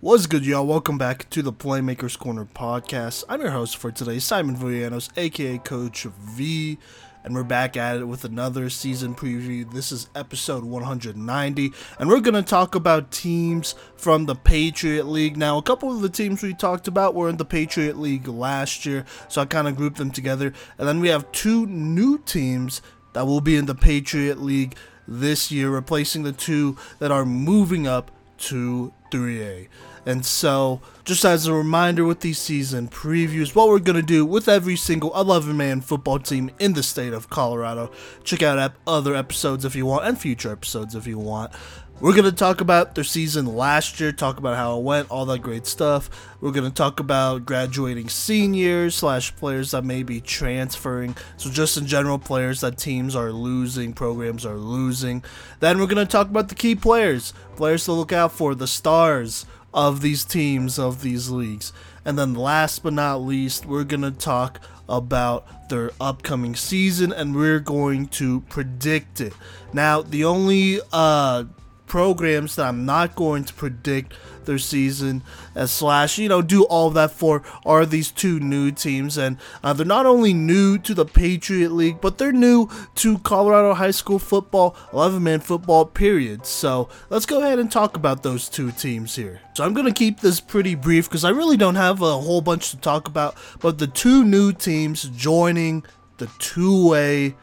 What's good, y'all? Welcome back to the Playmakers Corner podcast. I'm your host for today, Simon Villanos, aka Coach V, and we're back at it with another season preview. This is episode 190, and we're going to talk about teams from the Patriot League. Now, a couple of the teams we talked about were in the Patriot League last year, so I kind of grouped them together. And then we have two new teams that will be in the Patriot League this year, replacing the two that are moving up to 3A. And so, just as a reminder with these season previews, what we're going to do with every single 11 man football team in the state of Colorado. Check out other episodes if you want, and future episodes if you want. We're going to talk about their season last year, talk about how it went, all that great stuff. We're going to talk about graduating seniors slash players that may be transferring. So, just in general, players that teams are losing, programs are losing. Then, we're going to talk about the key players, players to look out for, the stars of these teams, of these leagues. And then, last but not least, we're going to talk about their upcoming season and we're going to predict it. Now, the only uh, programs that I'm not going to predict their season as slash you know do all that for are these two new teams. And uh, they're not only new to the Patriot League but they're new to Colorado high school football 11 man football period. So let's go ahead and talk about those two teams here. So I'm gonna keep this pretty brief because I really don't have a whole bunch to talk about but the two new teams joining the 2A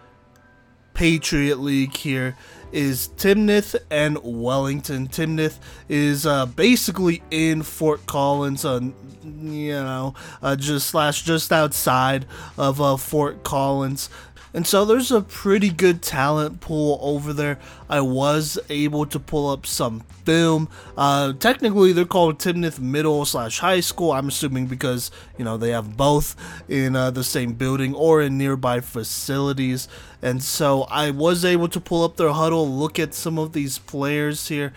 Patriot League here is Timnath and Wellington. Timnath is uh, basically in Fort Collins, uh, you know, uh, just slash just outside of uh, Fort Collins. And so there's a pretty good talent pool over there. I was able to pull up some film. Uh, technically, they're called Timnath Middle slash High School. I'm assuming because you know they have both in uh, the same building or in nearby facilities. And so I was able to pull up their huddle, look at some of these players here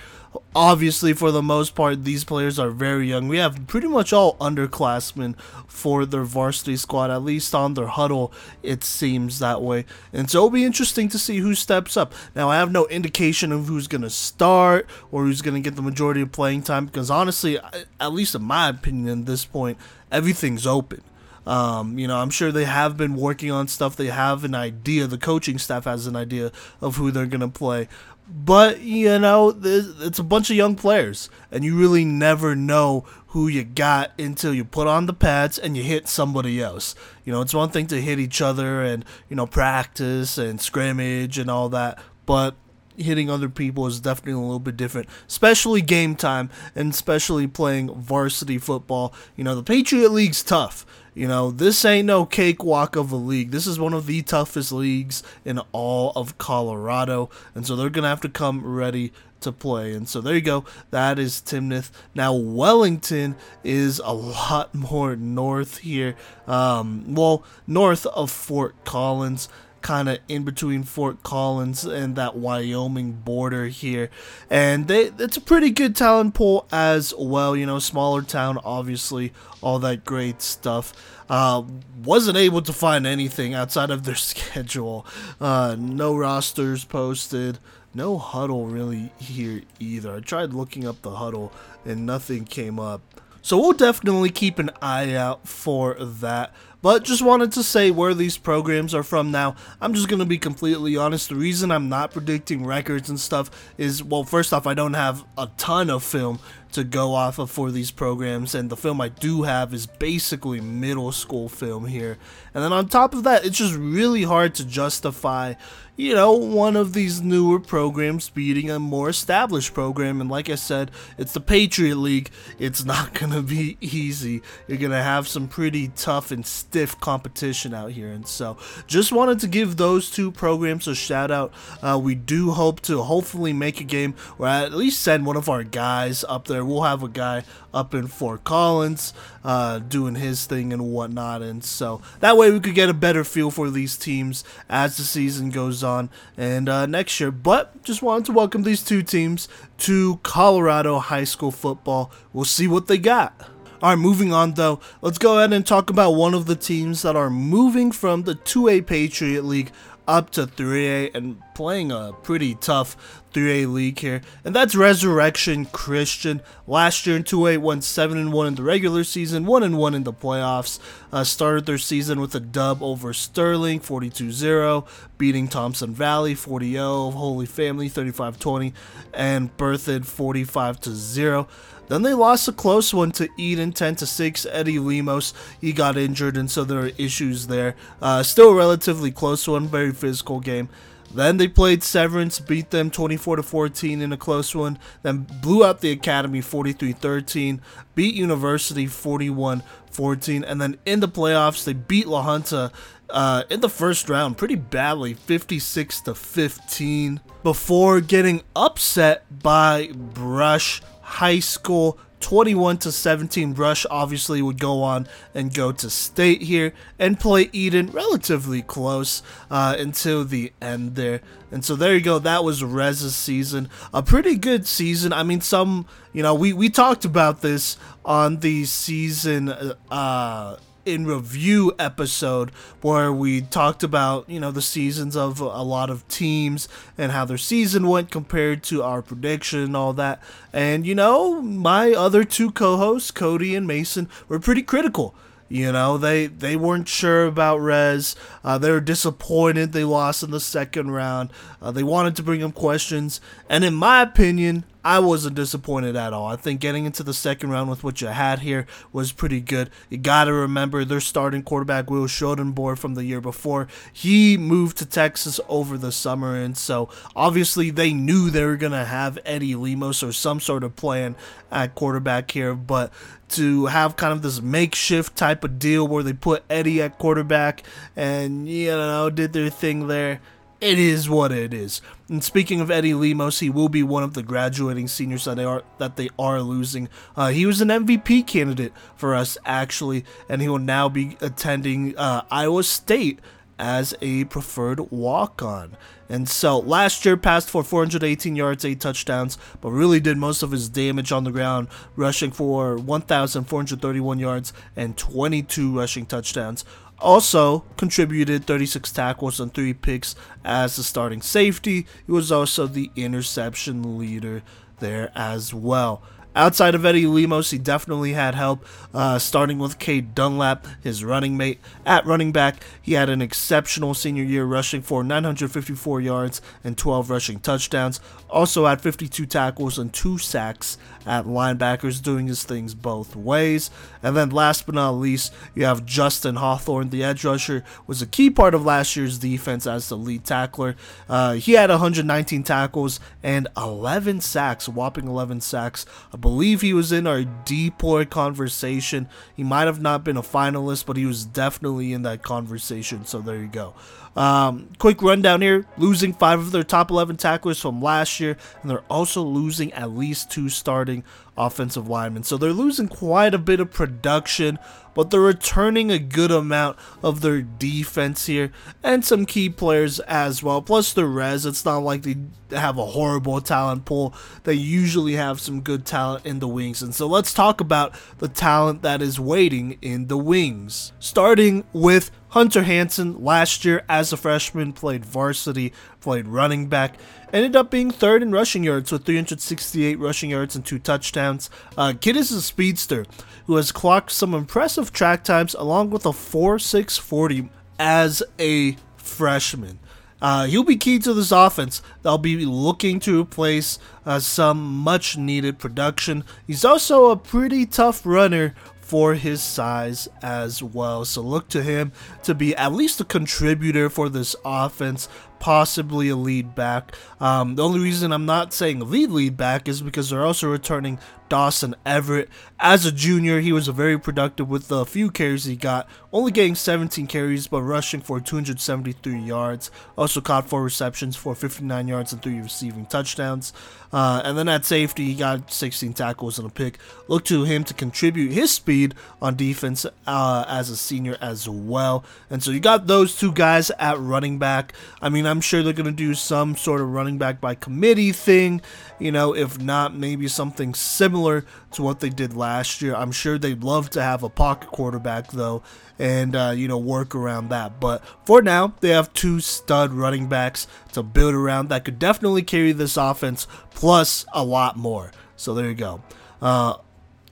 obviously for the most part these players are very young. We have pretty much all underclassmen for their varsity squad at least on their huddle it seems that way. And so it'll be interesting to see who steps up. Now i have no indication of who's going to start or who's going to get the majority of playing time because honestly at least in my opinion at this point everything's open. Um, you know, I'm sure they have been working on stuff. They have an idea. The coaching staff has an idea of who they're going to play but you know it's a bunch of young players and you really never know who you got until you put on the pads and you hit somebody else you know it's one thing to hit each other and you know practice and scrimmage and all that but hitting other people is definitely a little bit different, especially game time and especially playing varsity football. You know, the Patriot League's tough. You know, this ain't no cakewalk of a league. This is one of the toughest leagues in all of Colorado. And so they're going to have to come ready to play. And so there you go. That is Timnath. Now, Wellington is a lot more north here. Um, well, north of Fort Collins kind of in between Fort Collins and that Wyoming border here. And they it's a pretty good talent pool as well, you know, smaller town obviously, all that great stuff. Uh, wasn't able to find anything outside of their schedule. Uh, no rosters posted. No huddle really here either. I tried looking up the huddle and nothing came up. So we'll definitely keep an eye out for that. But just wanted to say where these programs are from now. I'm just going to be completely honest. The reason I'm not predicting records and stuff is, well, first off, I don't have a ton of film to go off of for these programs, and the film I do have is basically middle school film here. And then on top of that, it's just really hard to justify, you know, one of these newer programs beating a more established program. And like I said, it's the Patriot League. It's not going to be easy. You're going to have some pretty tough and stiff competition out here. And so just wanted to give those two programs a shout out. Uh, we do hope to hopefully make a game or at least send one of our guys up there. We'll have a guy up in Fort Collins uh, doing his thing and whatnot. And so that way we could get a better feel for these teams as the season goes on and uh, next year. But just wanted to welcome these two teams to Colorado high school football. We'll see what they got. All right, moving on though, let's go ahead and talk about one of the teams that are moving from the 2A Patriot League up to 3A and playing a pretty tough 3A league here. And that's Resurrection Christian. Last year in 2A won 7 and 1 in the regular season, 1 and 1 in the playoffs. Uh, started their season with a dub over Sterling 42-0, beating Thompson Valley 40-0, Holy Family 35-20, and Berthoud 45-0. Then they lost a close one to Eaton 10 to 6. Eddie Lemos, he got injured, and so there are issues there. Uh, still a relatively close one, very physical game. Then they played Severance, beat them 24 to 14 in a close one. Then blew out the Academy 43-13, beat University 41-14, and then in the playoffs they beat La Junta uh, in the first round pretty badly, 56 to 15, before getting upset by Brush High School 21 to 17 Brush obviously would go on and go to state here and play Eaton relatively close uh, until the end there. And so there you go. That was Rez's season. A pretty good season. I mean, some, you know, we, we talked about this on the season uh, in review episode where we talked about you know the seasons of a lot of teams and how their season went compared to our prediction and all that and you know my other two co-hosts cody and mason were pretty critical you know, they they weren't sure about Rez. Uh, they were disappointed they lost in the second round. Uh, they wanted to bring him questions, and in my opinion, I wasn't disappointed at all. I think getting into the second round with what you had here was pretty good. You got to remember their starting quarterback, Will Schoenborn, from the year before. He moved to Texas over the summer, and so obviously they knew they were going to have Eddie Lemos or some sort of plan at quarterback here. But to have kind of this makeshift type of deal where they put Eddie at quarterback and, you know, did their thing there it is what it is. And speaking of Eddie Lemos, he will be one of the graduating seniors that they are that they are losing. Uh, he was an MVP candidate for us actually, and he will now be attending uh, Iowa State as a preferred walk-on. And so last year passed for 418 yards, 8 touchdowns, but really did most of his damage on the ground, rushing for 1,431 yards and 22 rushing touchdowns also contributed 36 tackles and 3 picks as the starting safety. He was also the interception leader there as well. Outside of Eddie Lemos, he definitely had help, uh, starting with Cade Dunlap, his running mate. At running back, he had an exceptional senior year rushing for 954 yards and 12 rushing touchdowns. Also had 52 tackles and 2 sacks at linebackers, doing his things both ways. And then last but not least, you have Justin Hawthorne, the edge rusher, was a key part of last year's defense as the lead tackler. Uh, he had 119 tackles and 11 sacks, whopping 11 sacks. I believe he was in our DPOY conversation. He might have not been a finalist, but he was definitely in that conversation. So there you go. Um, quick rundown here losing five of their top 11 tacklers from last year, and they're also losing at least two starting offensive linemen. So they're losing quite a bit of production, but they're returning a good amount of their defense here and some key players as well. Plus the res, it's not like they have a horrible talent pool. They usually have some good talent in the wings. And so let's talk about the talent that is waiting in the wings. Starting with Hunter Hanson last year as a freshman played varsity, played running back, ended up being third in rushing yards with 368 rushing yards and two touchdowns. Uh, Kid is a speedster who has clocked some impressive track times along with a 4.640 as a freshman. Uh, he'll be key to this offense. They'll be looking to replace uh, some much needed production. He's also a pretty tough runner for his size as well. So look to him to be at least a contributor for this offense, possibly a lead back. Um, the only reason I'm not saying lead lead back is because they're also returning Dawson Everett. As a junior, he was very productive with the few carries he got, only getting 17 carries but rushing for 273 yards. Also caught four receptions for 59 yards and three receiving touchdowns. Uh, and then at safety, he got 16 tackles and a pick. Look to him to contribute his speed on defense uh, as a senior as well. And so you got those two guys at running back. I mean, I'm sure they're going to do some sort of running back by committee thing. You know, if not, maybe something similar to what they did last year. I'm sure they'd love to have a pocket quarterback, though, and, uh, you know, work around that. But for now, they have two stud running backs to build around that could definitely carry this offense, plus a lot more. So there you go. Uh,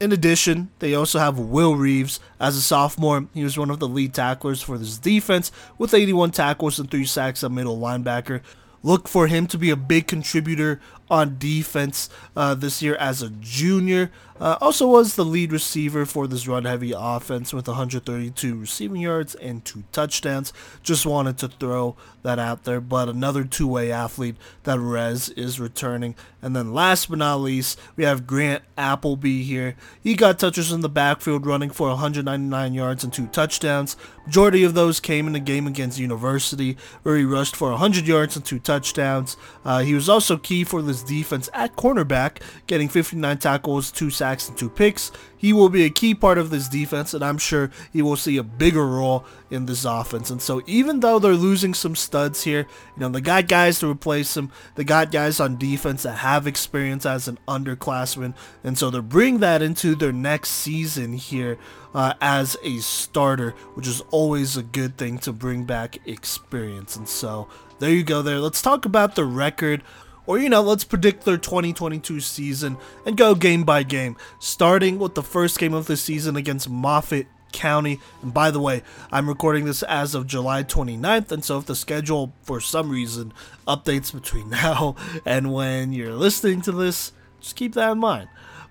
in addition, they also have Will Reeves as a sophomore. He was one of the lead tacklers for this defense with 81 tackles and 3 sacks at middle linebacker. Look for him to be a big contributor on defense uh, this year as a junior. Uh, also was the lead receiver for this run-heavy offense with 132 receiving yards and two touchdowns. Just wanted to throw that out there. But another two-way athlete that Rez is returning. And then last but not least, we have Grant Appleby here. He got touches in the backfield running for 199 yards and two touchdowns. Majority of those came in the game against University where he rushed for 100 yards and two touchdowns. Uh, he was also key for defense at cornerback, getting 59 tackles, two sacks sacks and two picks. He will be a key part of this defense, and I'm sure he will see a bigger role in this offense. And so, even though they're losing some studs here, you know, they got guys to replace them. They got guys on defense that have experience as an underclassman, and so they're bringing that into their next season here uh, as a starter, which is always a good thing to bring back experience. And so, there you go. There. Let's talk about the record or, you know, let's predict their 2022 season and go game by game, starting with the first game of the season against Moffat County. And by the way, I'm recording this as of July 29th, and so if the schedule for some reason updates between now and when you're listening to this, just keep that in mind.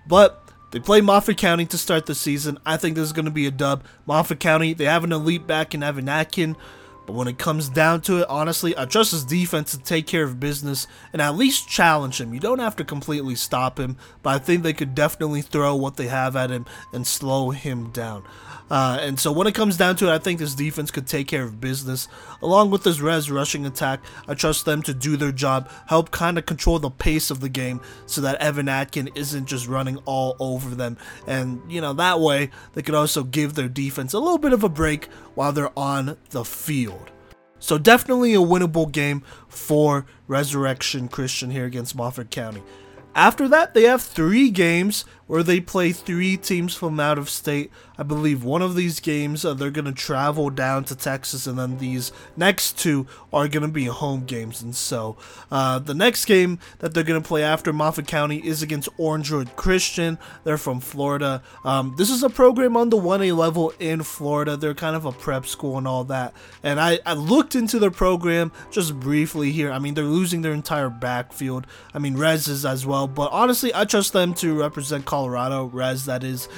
But they play Moffat County to start the season. I think this is going to be a dub. Moffat County, they have an elite back in Evan Atkin. But when it comes down to it, honestly, I trust his defense to take care of business and at least challenge him. You don't have to completely stop him, but I think they could definitely throw what they have at him and slow him down. Uh, and so when it comes down to it, I think this defense could take care of business. Along with this res rushing attack, I trust them to do their job, help kind of control the pace of the game so that Evan Atkin isn't just running all over them. And, you know, that way they could also give their defense a little bit of a break while they're on the field. So definitely a winnable game for Resurrection Christian here against Moffat County. After that, they have three games where they play three teams from out of state. I believe one of these games uh, they're going to travel down to Texas, and then these next two are going to be home games. And so uh, the next game that they're going to play after Moffat County is against Orangewood Christian. They're from Florida. Um, this is a program on the 1A level in Florida. They're kind of a prep school and all that. And I, I looked into their program just briefly here. I mean, they're losing their entire backfield. I mean, Rez is as well. But honestly, I trust them to represent Colorado, Res that is,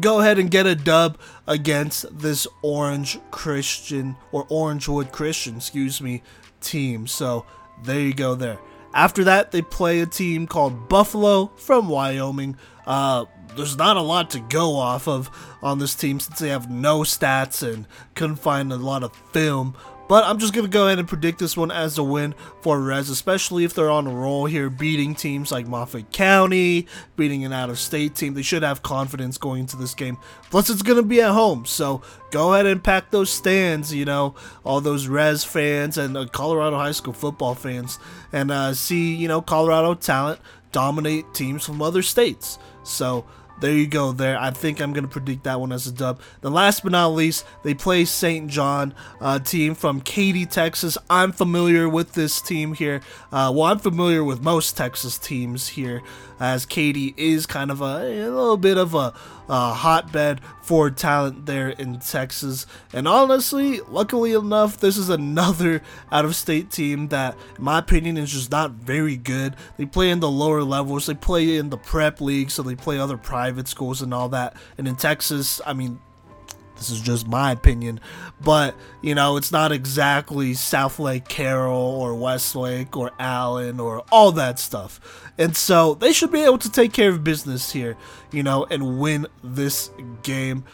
go ahead and get a dub against this Orange Christian or Orangewood Christian, excuse me, team. So there you go there. After that, they play a team called Buffalo from Wyoming. Uh, there's not a lot to go off of on this team since they have no stats and couldn't find a lot of film. But I'm just going to go ahead and predict this one as a win for Rez, especially if they're on a roll here, beating teams like Moffat County, beating an out of state team. They should have confidence going into this game. Plus, it's going to be at home, so go ahead and pack those stands, you know, all those Rez fans and uh, Colorado high school football fans, and uh, see, you know, Colorado talent dominate teams from other states. So, there you go there. I think I'm to predict that one as a dub. The last but not least, they play St. John, uh, team from Katy, Texas. I'm familiar with this team here. Uh, well, I'm familiar with most Texas teams here, as Katy is kind of a, a little bit of a, a hotbed for talent there in Texas. And honestly, luckily enough, this is another out of state team that, in my opinion, is just not very good. They play in the lower levels, they play in the prep league, so they play other private schools and all that. And in Texas, I mean, this is just my opinion, but you know, it's not exactly Southlake Carroll or Westlake or Allen or all that stuff. And so they should be able to take care of business here, you know, and win this game.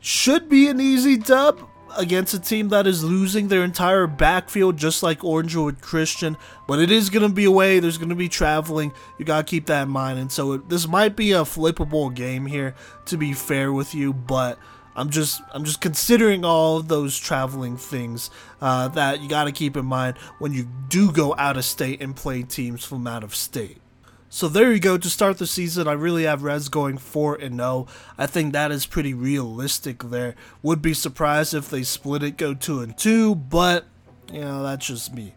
Should be an easy dub against a team that is losing their entire backfield just like Orangewood Christian, but it is going to be away. There's going to be traveling. You got to keep that in mind. And so it, this might be a flippable game here, to be fair with you, but I'm just I'm just considering all those traveling things uh, that you got to keep in mind when you do go out of state and play teams from out of state. So there you go. To start the season, I really have Rez going 4 and 0. I think that is pretty realistic there. Would be surprised if they split it, go 2 and 2, but you know, that's just me.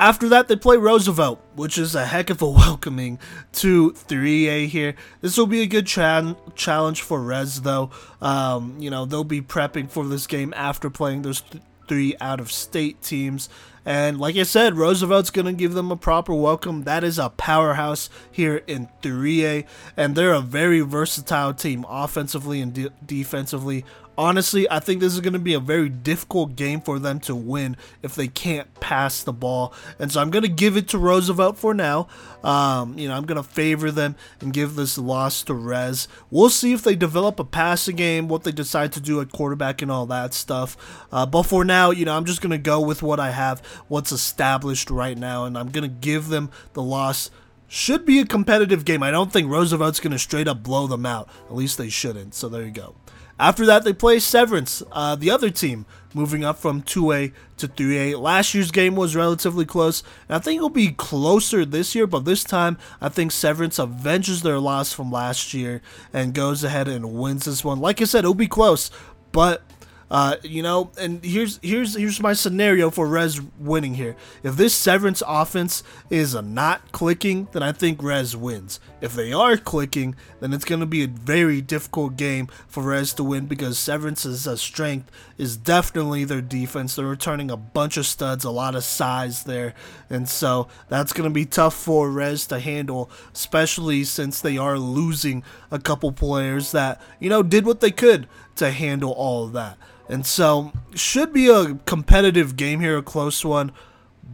After that, they play Roosevelt, which is a heck of a welcoming to 3A here. This will be a good cha challenge for Rez, though. Um, you know, they'll be prepping for this game after playing those th three out of state teams. And like I said, Roosevelt's going to give them a proper welcome. That is a powerhouse here in 3A, and they're a very versatile team offensively and de defensively honestly, I think this is going to be a very difficult game for them to win if they can't pass the ball. And so I'm going to give it to Roosevelt for now. Um, you know, I'm going to favor them and give this loss to Rez. We'll see if they develop a passing game, what they decide to do at quarterback and all that stuff. Uh, but for now, you know, I'm just going to go with what I have, what's established right now, and I'm going to give them the loss should be a competitive game. I don't think Roosevelt's going to straight up blow them out. At least they shouldn't. So there you go. After that, they play Severance, uh, the other team, moving up from 2A to 3A. Last year's game was relatively close, and I think it'll be closer this year, but this time, I think Severance avenges their loss from last year and goes ahead and wins this one. Like I said, it'll be close, but uh, you know, and here's here's here's my scenario for Rez winning here. If this Severance offense is not clicking, then I think Rez wins. If they are clicking, then it's going to be a very difficult game for Rez to win because Severance's uh, strength is definitely their defense. They're returning a bunch of studs, a lot of size there, and so that's going to be tough for Rez to handle, especially since they are losing a couple players that you know did what they could to handle all of that. And so, should be a competitive game here, a close one.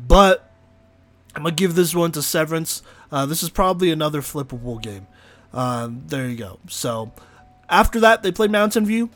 But I'm going to give this one to Severance. Uh, this is probably another flippable game. Uh, there you go. So, after that, they play Mountain View.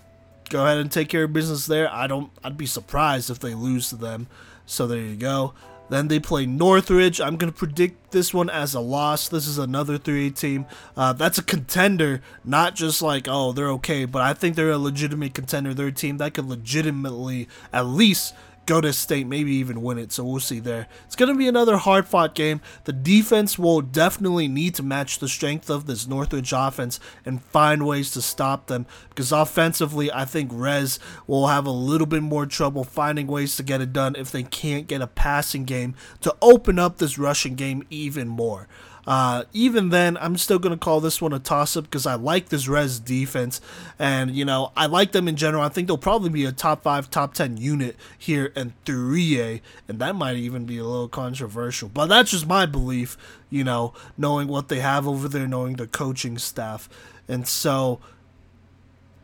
Go ahead and take care of business there. I don't. I'd be surprised if they lose to them. So there you go. Then they play Northridge. I'm going to predict this one as a loss. This is another 3A team. Uh, that's a contender, not just like, oh, they're okay, but I think they're a legitimate contender. They're a team that could legitimately at least go to state, maybe even win it. So we'll see there. It's going to be another hard fought game. The defense will definitely need to match the strength of this Northridge offense and find ways to stop them because offensively, I think Rez will have a little bit more trouble finding ways to get it done if they can't get a passing game to open up this rushing game even more. Uh, even then, I'm still going to call this one a toss up because I like this Res defense. And, you know, I like them in general. I think they'll probably be a top 5, top 10 unit here in 3A. And that might even be a little controversial. But that's just my belief, you know, knowing what they have over there, knowing the coaching staff. And so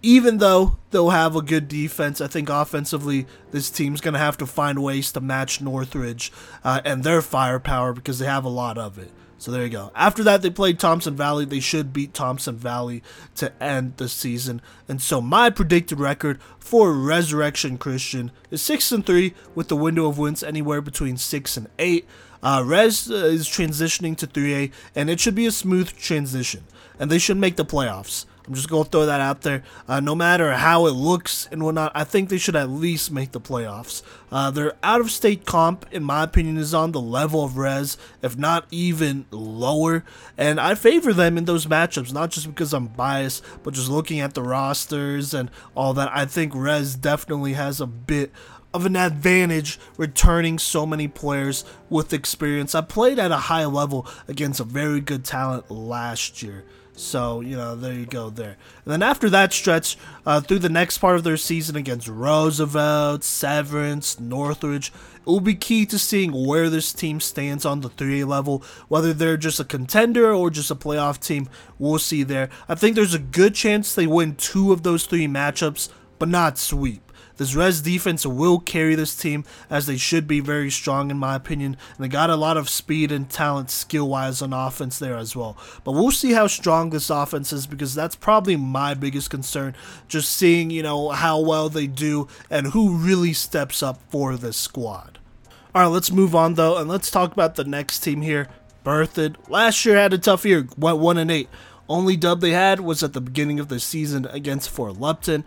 even though they'll have a good defense, I think offensively this team's going to have to find ways to match Northridge uh, and their firepower because they have a lot of it. So there you go. After that, they played Thompson Valley. They should beat Thompson Valley to end the season. And so my predicted record for Resurrection Christian is six and three, with the window of wins anywhere between six and eight. Uh, Res uh, is transitioning to 3A, and it should be a smooth transition, and they should make the playoffs. I'm just to throw that out there. Uh, no matter how it looks and whatnot, I think they should at least make the playoffs. Uh, their out of state comp, in my opinion, is on the level of Rez, if not even lower. And I favor them in those matchups, not just because I'm biased, but just looking at the rosters and all that. I think Rez definitely has a bit of an advantage returning so many players with experience. I played at a high level against a very good talent last year. So, you know, there you go there. And then after that stretch, uh, through the next part of their season against Roosevelt, Severance, Northridge, it will be key to seeing where this team stands on the 3A level, whether they're just a contender or just a playoff team. We'll see there. I think there's a good chance they win two of those three matchups, but not sweep. This Rez defense will carry this team as they should be very strong in my opinion. And they got a lot of speed and talent skill wise on offense there as well. But we'll see how strong this offense is because that's probably my biggest concern. Just seeing, you know, how well they do and who really steps up for this squad. Alright, let's move on though and let's talk about the next team here. Berthoud. Last year had a tough year, went 1 and 8. Only dub they had was at the beginning of the season against Fort Lupton.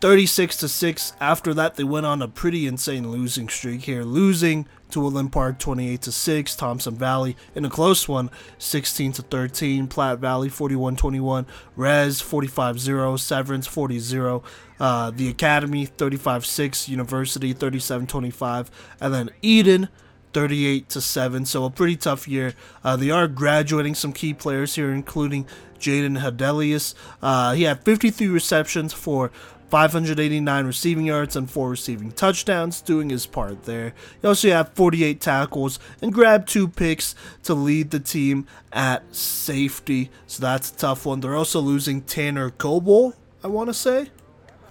36 to 6. After that, they went on a pretty insane losing streak here, losing to Woodland Park 28 to 6, Thompson Valley in a close one 16 to 13, Platte Valley 41 21, Res 45 0, Severance 40 0, uh, the Academy 35 6, University 37 25, and then Eaton 38 to 7 so a pretty tough year. Uh, they are graduating some key players here including jaden hadelius uh, he had 53 receptions for 589 receiving yards and 4 receiving touchdowns, doing his part there. He also had 48 tackles and grabbed 2 picks to lead the team at safety. So that's a tough one. They're also losing Tanner Coble, I want to say.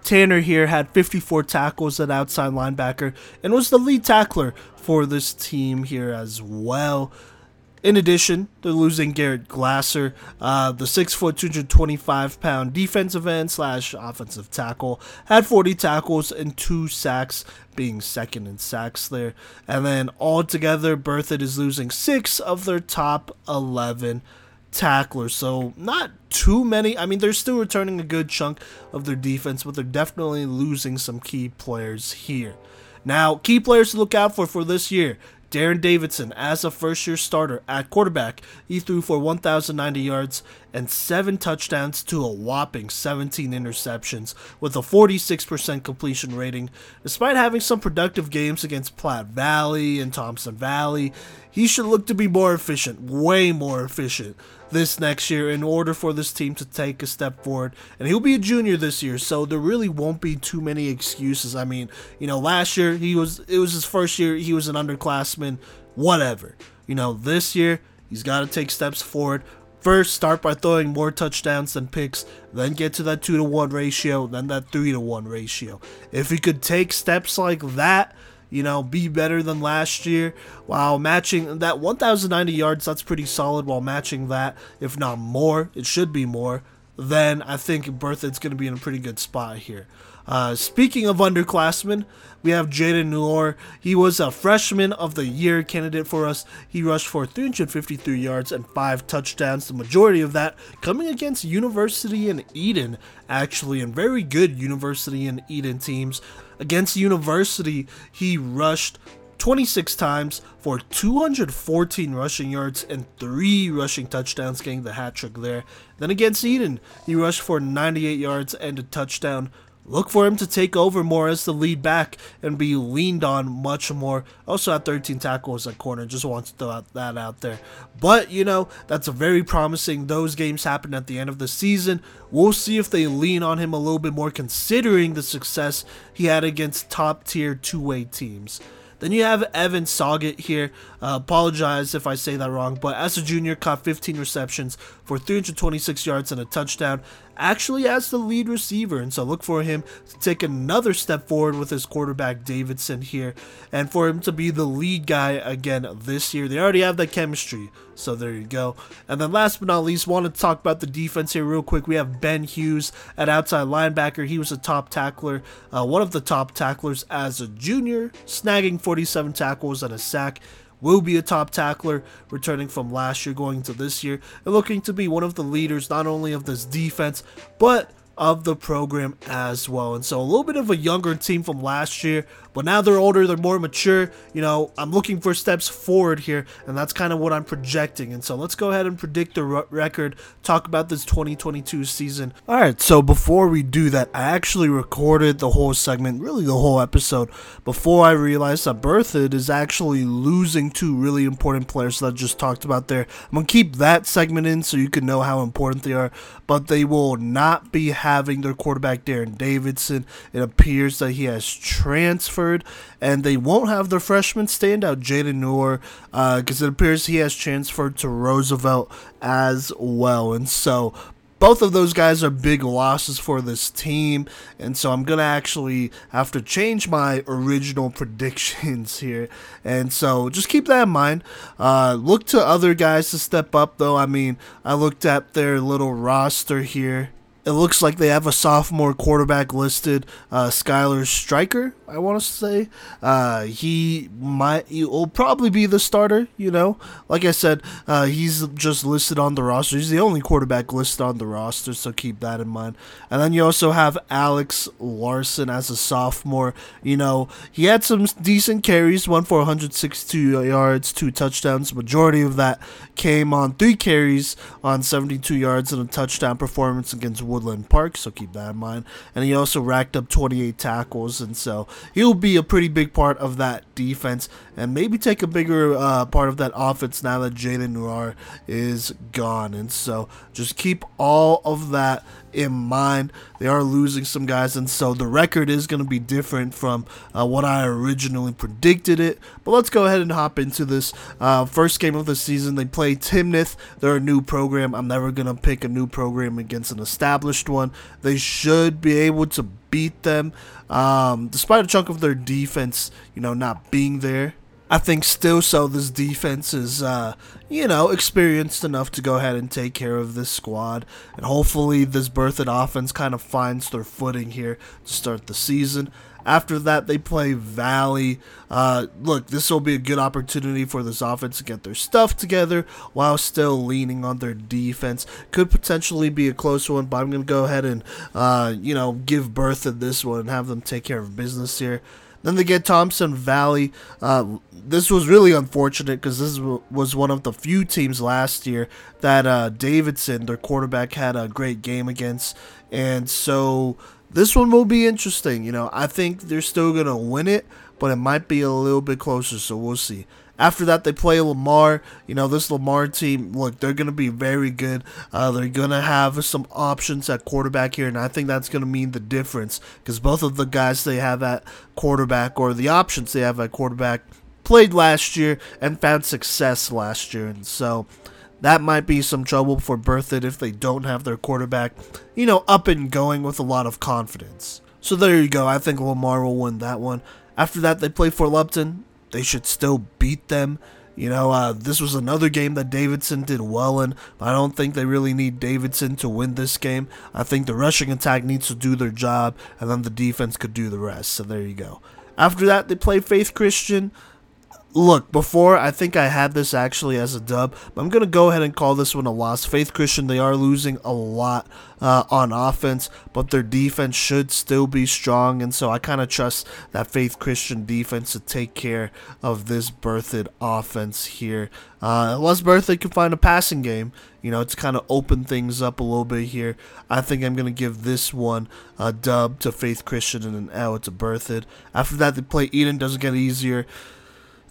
Tanner here had 54 tackles at outside linebacker and was the lead tackler for this team here as well. In addition, they're losing Garrett Glasser, uh, the six foot, 225 pound defensive end slash offensive tackle, had 40 tackles and two sacks, being second in sacks there. And then altogether, Berthoud is losing six of their top 11 tacklers. So not too many. I mean, they're still returning a good chunk of their defense, but they're definitely losing some key players here. Now, key players to look out for for this year. Darren Davidson, as a first year starter at quarterback, he threw for 1,090 yards and 7 touchdowns to a whopping 17 interceptions with a 46% completion rating. Despite having some productive games against Platte Valley and Thompson Valley, he should look to be more efficient, way more efficient this next year in order for this team to take a step forward. And he'll be a junior this year, so there really won't be too many excuses. I mean, you know, last year he was it was his first year, he was an underclassman, whatever. You know, this year he's got to take steps forward. First, start by throwing more touchdowns than picks, then get to that 2 to 1 ratio, then that 3 to 1 ratio. If he could take steps like that, you know, be better than last year while matching that 1,090 yards. That's pretty solid while matching that, if not more. It should be more. Then I think Berthoud's going to be in a pretty good spot here. Uh, speaking of underclassmen, we have Jaden Noor. He was a freshman of the year candidate for us. He rushed for 353 yards and five touchdowns, the majority of that coming against University and Eaton, actually, and very good University and Eaton teams. Against University, he rushed 26 times for 214 rushing yards and 3 rushing touchdowns, getting the hat trick there. Then against Eaton, he rushed for 98 yards and a touchdown Look for him to take over more as the lead back and be leaned on much more. Also had 13 tackles at corner. Just want to throw that out there. But, you know, that's very promising. Those games happen at the end of the season. We'll see if they lean on him a little bit more considering the success he had against top tier two way teams. Then you have Evan Soggett here. Uh, apologize if I say that wrong, but as a junior, caught 15 receptions for 326 yards and a touchdown, actually as the lead receiver. And so look for him to take another step forward with his quarterback Davidson here, and for him to be the lead guy again this year. They already have that chemistry. So there you go. And then last but not least, want to talk about the defense here real quick. We have Ben Hughes at outside linebacker. He was a top tackler, uh, one of the top tacklers as a junior, snagging 47 tackles and a sack will be a top tackler, returning from last year going to this year, and looking to be one of the leaders not only of this defense, but of the program as well. And so a little bit of a younger team from last year, but now they're older, they're more mature. You know, I'm looking for steps forward here, and that's kind of what I'm projecting. And so let's go ahead and predict the record, talk about this 2022 season. All right, so before we do that, I actually recorded the whole segment, really the whole episode, before I realized that Berthoud is actually losing two really important players that I just talked about there. I'm going to keep that segment in so you can know how important they are, but they will not be having their quarterback Darren Davidson. It appears that he has transferred, and they won't have their freshman standout Jaden Noor because uh, it appears he has transferred to Roosevelt as well. And so both of those guys are big losses for this team, and so I'm gonna actually have to change my original predictions here. And so just keep that in mind. Uh, look to other guys to step up, though. I mean, I looked at their little roster here it looks like they have a sophomore quarterback listed, uh, Skylar Striker. I want to say uh, he might he will probably be the starter. You know, like I said, uh, he's just listed on the roster. He's the only quarterback listed on the roster, so keep that in mind. And then you also have Alex Larson as a sophomore. You know, he had some decent carries, one for 162 yards, two touchdowns. Majority of that came on three carries on 72 yards and a touchdown performance against Woodland Park, so keep that in mind. And he also racked up 28 tackles, and so he'll be a pretty big part of that defense and maybe take a bigger uh, part of that offense now that Jaden Noor is gone. And so just keep all of that in mind. They are losing some guys, and so the record is going to be different from uh, what I originally predicted it. But let's go ahead and hop into this uh, first game of the season. They play Timnath. They're a new program. I'm never going to pick a new program against an established one. They should be able to beat them, um, despite a chunk of their defense, you know, not being there. I think still so this defense is, uh, you know, experienced enough to go ahead and take care of this squad. And hopefully this Berthoud offense kind of finds their footing here to start the season. After that, they play Valley. Uh, look, this will be a good opportunity for this offense to get their stuff together while still leaning on their defense. Could potentially be a close one, but I'm going to go ahead and, uh, you know, give birth to this one and have them take care of business here. Then they get Thompson Valley. Uh, this was really unfortunate because this was one of the few teams last year that uh, Davidson, their quarterback, had a great game against. And so this one will be interesting. You know, I think they're still going to win it, but it might be a little bit closer, so we'll see. After that, they play Lamar. You know, this Lamar team, look, they're going to be very good. Uh, they're going to have some options at quarterback here, and I think that's going to mean the difference because both of the guys they have at quarterback or the options they have at quarterback played last year and found success last year. And so that might be some trouble for Berthoud if they don't have their quarterback, you know, up and going with a lot of confidence. So there you go. I think Lamar will win that one. After that, they play Fort Lupton they should still beat them. You know, uh, this was another game that Davidson did well in. I don't think they really need Davidson to win this game. I think the rushing attack needs to do their job, and then the defense could do the rest. So there you go. After that, they play Faith Christian look, before I think I had this actually as a dub, but I'm going to go ahead and call this one a loss. Faith Christian, they are losing a lot uh, on offense, but their defense should still be strong, and so I kind of trust that Faith Christian defense to take care of this Berthoud offense here. Uh, unless Berthoud can find a passing game, you know, to kind of open things up a little bit here. I think I'm going to give this one a dub to Faith Christian and an L to Berthoud. After that, they play Eaton, doesn't get easier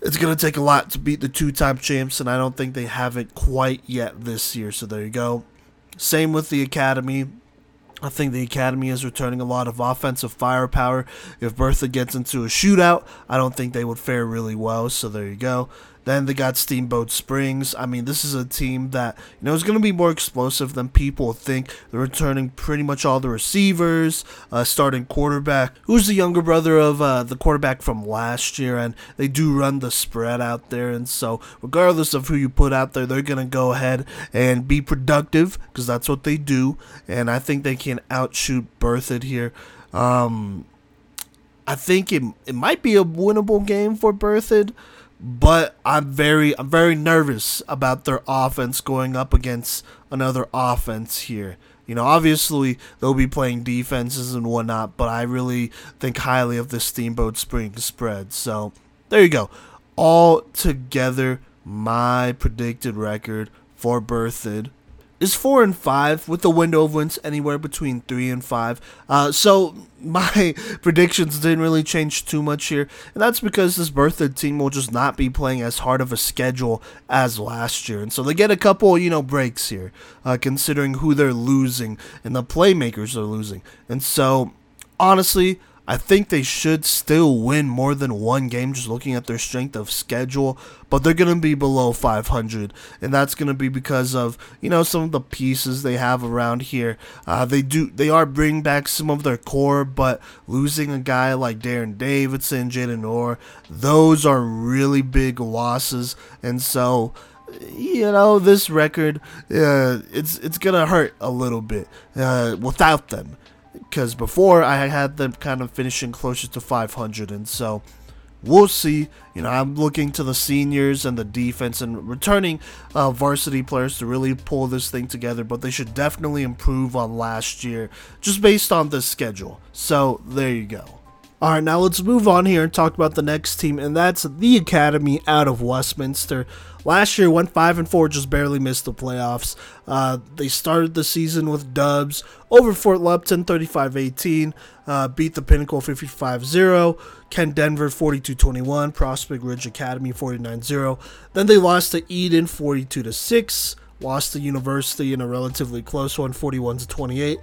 it's going to take a lot to beat the two time champs, and I don't think they have it quite yet this year. So there you go. Same with the Academy. I think the Academy is returning a lot of offensive firepower. If Berthoud gets into a shootout, I don't think they would fare really well. So there you go. Then they got Steamboat Springs. I mean, this is a team that, you know, is going to be more explosive than people think. They're returning pretty much all the receivers, uh, starting quarterback, who's the younger brother of uh, the quarterback from last year, and they do run the spread out there. And so, regardless of who you put out there, they're going to go ahead and be productive because that's what they do. And I think they can outshoot Berthoud here. Um, I think it, it might be a winnable game for Berthoud but I'm very I'm very nervous about their offense going up against another offense here. You know, obviously they'll be playing defenses and whatnot, but I really think highly of the Steamboat Springs spread. So there you go. All together, my predicted record for Berthoud is four and five with the window of wins anywhere between three and five. Uh, so my predictions didn't really change too much here, and that's because this Berthoud team will just not be playing as hard of a schedule as last year, and so they get a couple, you know, breaks here, uh, considering who they're losing and the playmakers they're losing, and so honestly. I think they should still win more than one game just looking at their strength of schedule, but they're going to be below 500, and that's going to be because of, you know, some of the pieces they have around here. Uh, they do they are bringing back some of their core, but losing a guy like Darren Davidson, Jaden Noor, those are really big losses, and so you know, this record, uh, it's it's gonna hurt a little bit uh, without them. Because before I had them kind of finishing closer to 500, and so we'll see. You know, I'm looking to the seniors and the defense and returning uh, varsity players to really pull this thing together, but they should definitely improve on last year just based on the schedule. So there you go. All right, now let's move on here and talk about the next team, and that's the Academy out of Westminster. Last year went five and four, just barely missed the playoffs. Uh, they started the season with dubs over Fort Lupton, 35-18, uh, beat the Pinnacle 55-0, Kent Denver 42-21, Prospect Ridge Academy 49-0. Then they lost to Eaton 42-6, lost to University in a relatively close one, 41 28.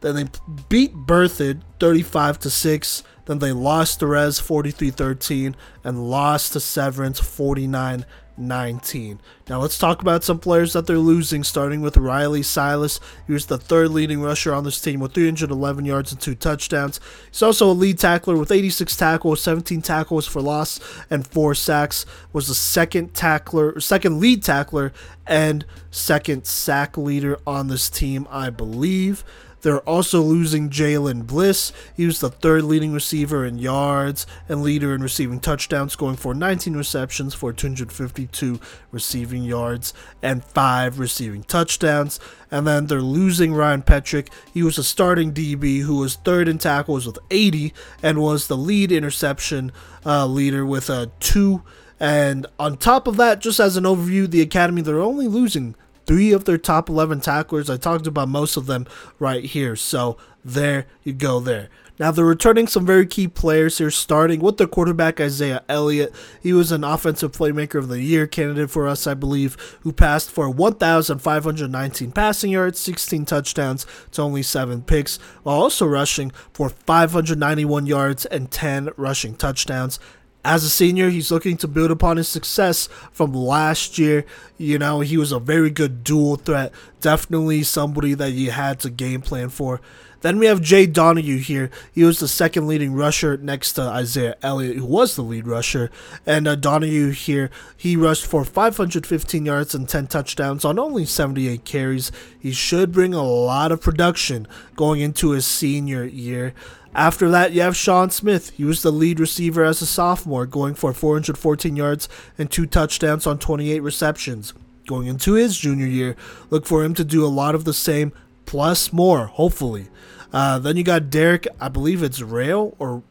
Then they beat Berthoud 35 to 6. Then they lost to Res 43 13 and lost to Severance 49 19. Now let's talk about some players that they're losing, starting with Riley Silas. He was the third leading rusher on this team with 311 yards and two touchdowns. He's also a lead tackler with 86 tackles, 17 tackles for loss, and four sacks. Was the second tackler, second lead tackler, and second sack leader on this team, I believe. They're also losing Jalen Bliss. He was the third leading receiver in yards and leader in receiving touchdowns, going for 19 receptions for 252 receiving yards and five receiving touchdowns. And then they're losing Ryan Petrick. He was a starting DB who was third in tackles with 80 and was the lead interception uh, leader with a two. And on top of that, just as an overview, the Academy, they're only losing three of their top 11 tacklers. I talked about most of them right here. So there you go there. Now they're returning some very key players here, starting with the quarterback Isaiah Elliott. He was an offensive playmaker of the year candidate for us, I believe, who passed for 1,519 passing yards, 16 touchdowns to only seven picks, while also rushing for 591 yards and 10 rushing touchdowns. As a senior, he's looking to build upon his success from last year. You know, he was a very good dual threat. Definitely somebody that you had to game plan for. Then we have Jay Donahue here. He was the second leading rusher next to Isaiah Elliott, who was the lead rusher. And uh, Donahue here, he rushed for 515 yards and 10 touchdowns on only 78 carries. He should bring a lot of production going into his senior year. After that, you have Sean Smith. He was the lead receiver as a sophomore, going for 414 yards and two touchdowns on 28 receptions. Going into his junior year, look for him to do a lot of the same, plus more, hopefully. Uh, then you got Derek, I believe it's Rail, or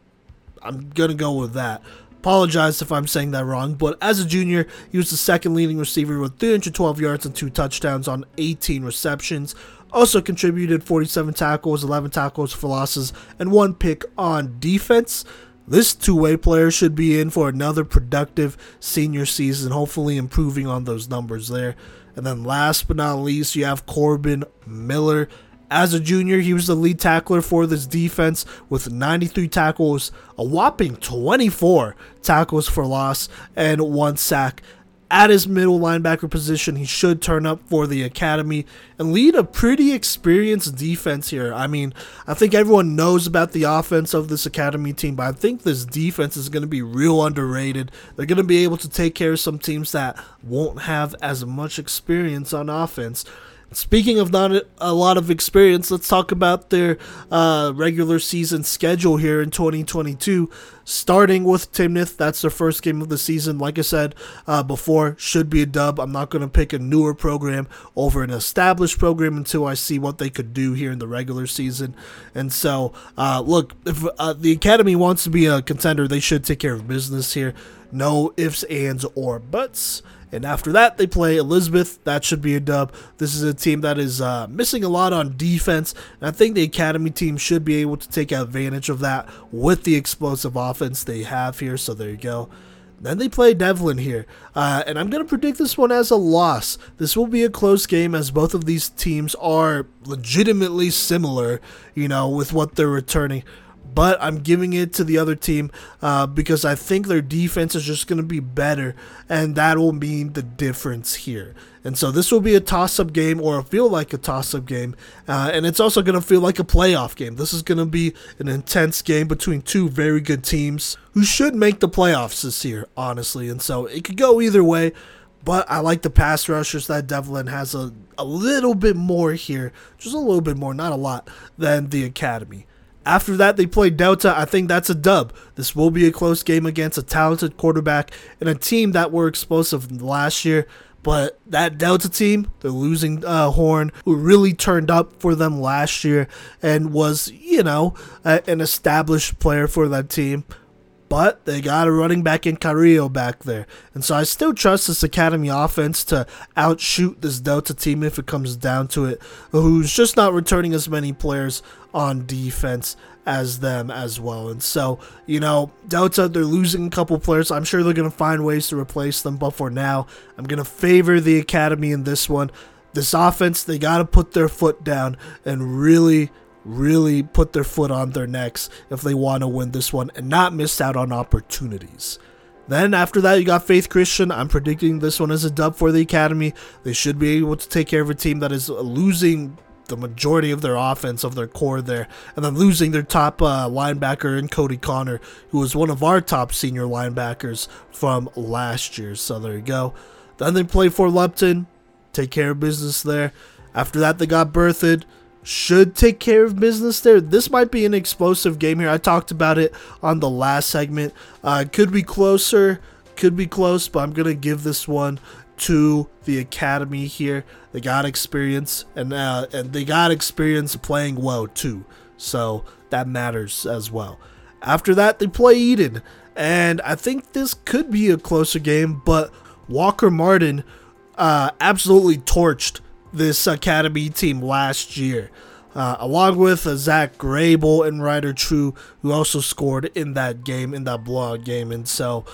I'm going to go with that. Apologize if I'm saying that wrong, but as a junior, he was the second leading receiver with 312 yards and two touchdowns on 18 receptions. Also contributed 47 tackles, 11 tackles for losses, and one pick on defense. This two way player should be in for another productive senior season, hopefully improving on those numbers there. And then last but not least, you have Corbin Miller. As a junior, he was the lead tackler for this defense with 93 tackles, a whopping 24 tackles for loss, and one sack at his middle linebacker position. He should turn up for the academy and lead a pretty experienced defense here. I mean, I think everyone knows about the offense of this academy team, but I think this defense is going to be real underrated. They're going to be able to take care of some teams that won't have as much experience on offense. Speaking of not a lot of experience, let's talk about their uh, regular season schedule here in 2022. Starting with Timnath, that's their first game of the season. Like I said uh, before, should be a dub. I'm not going to pick a newer program over an established program until I see what they could do here in the regular season. And so, uh, look, if uh, the Academy wants to be a contender, they should take care of business here. No ifs, ands, or buts. And after that, they play Elizabeth. That should be a dub. This is a team that is uh, missing a lot on defense. And I think the Academy team should be able to take advantage of that with the explosive offense they have here. So there you go. Then they play Devlin here. Uh, and I'm going to predict this one as a loss. This will be a close game as both of these teams are legitimately similar, you know, with what they're returning but I'm giving it to the other team uh, because I think their defense is just going to be better, and that will mean the difference here. And so this will be a toss up game or feel like a toss up game. Uh, and it's also going to feel like a playoff game. This is going to be an intense game between two very good teams who should make the playoffs this year, honestly. And so it could go either way. But I like the pass rushers that Devlin has a, a little bit more here, just a little bit more, not a lot, than the Academy. After that, they play Delta. I think that's a dub. This will be a close game against a talented quarterback and a team that were explosive last year. But that Delta team, they're losing uh, Horn, who really turned up for them last year and was, you know, a, an established player for that team but they got a running back in Carrillo back there. And so I still trust this Academy offense to outshoot this Delta team if it comes down to it, who's just not returning as many players on defense as them as well. And so, you know, Delta, they're losing a couple players. I'm sure they're going to find ways to replace them, but for now, I'm going to favor the Academy in this one. This offense, they got to put their foot down and really really put their foot on their necks if they want to win this one and not miss out on opportunities. Then after that, you got Faith Christian. I'm predicting this one as a dub for the Academy. They should be able to take care of a team that is losing the majority of their offense, of their core there, and then losing their top uh, linebacker in Cody Connor, who was one of our top senior linebackers from last year. So there you go. Then they play Fort Lupton, take care of business there. After that, they got Berthoud should take care of business there. This might be an explosive game here. I talked about it on the last segment. Uh, could be closer, could be close, but I'm gonna give this one to the academy here. They got experience, and uh, and they got experience playing well too. So that matters as well. After that, they play Eaton, and I think this could be a closer game. But Walker Martin uh, absolutely torched this Academy team last year. Uh, along with uh, Zach Grable and Ryder True, who also scored in that game, in that blowout game. And so,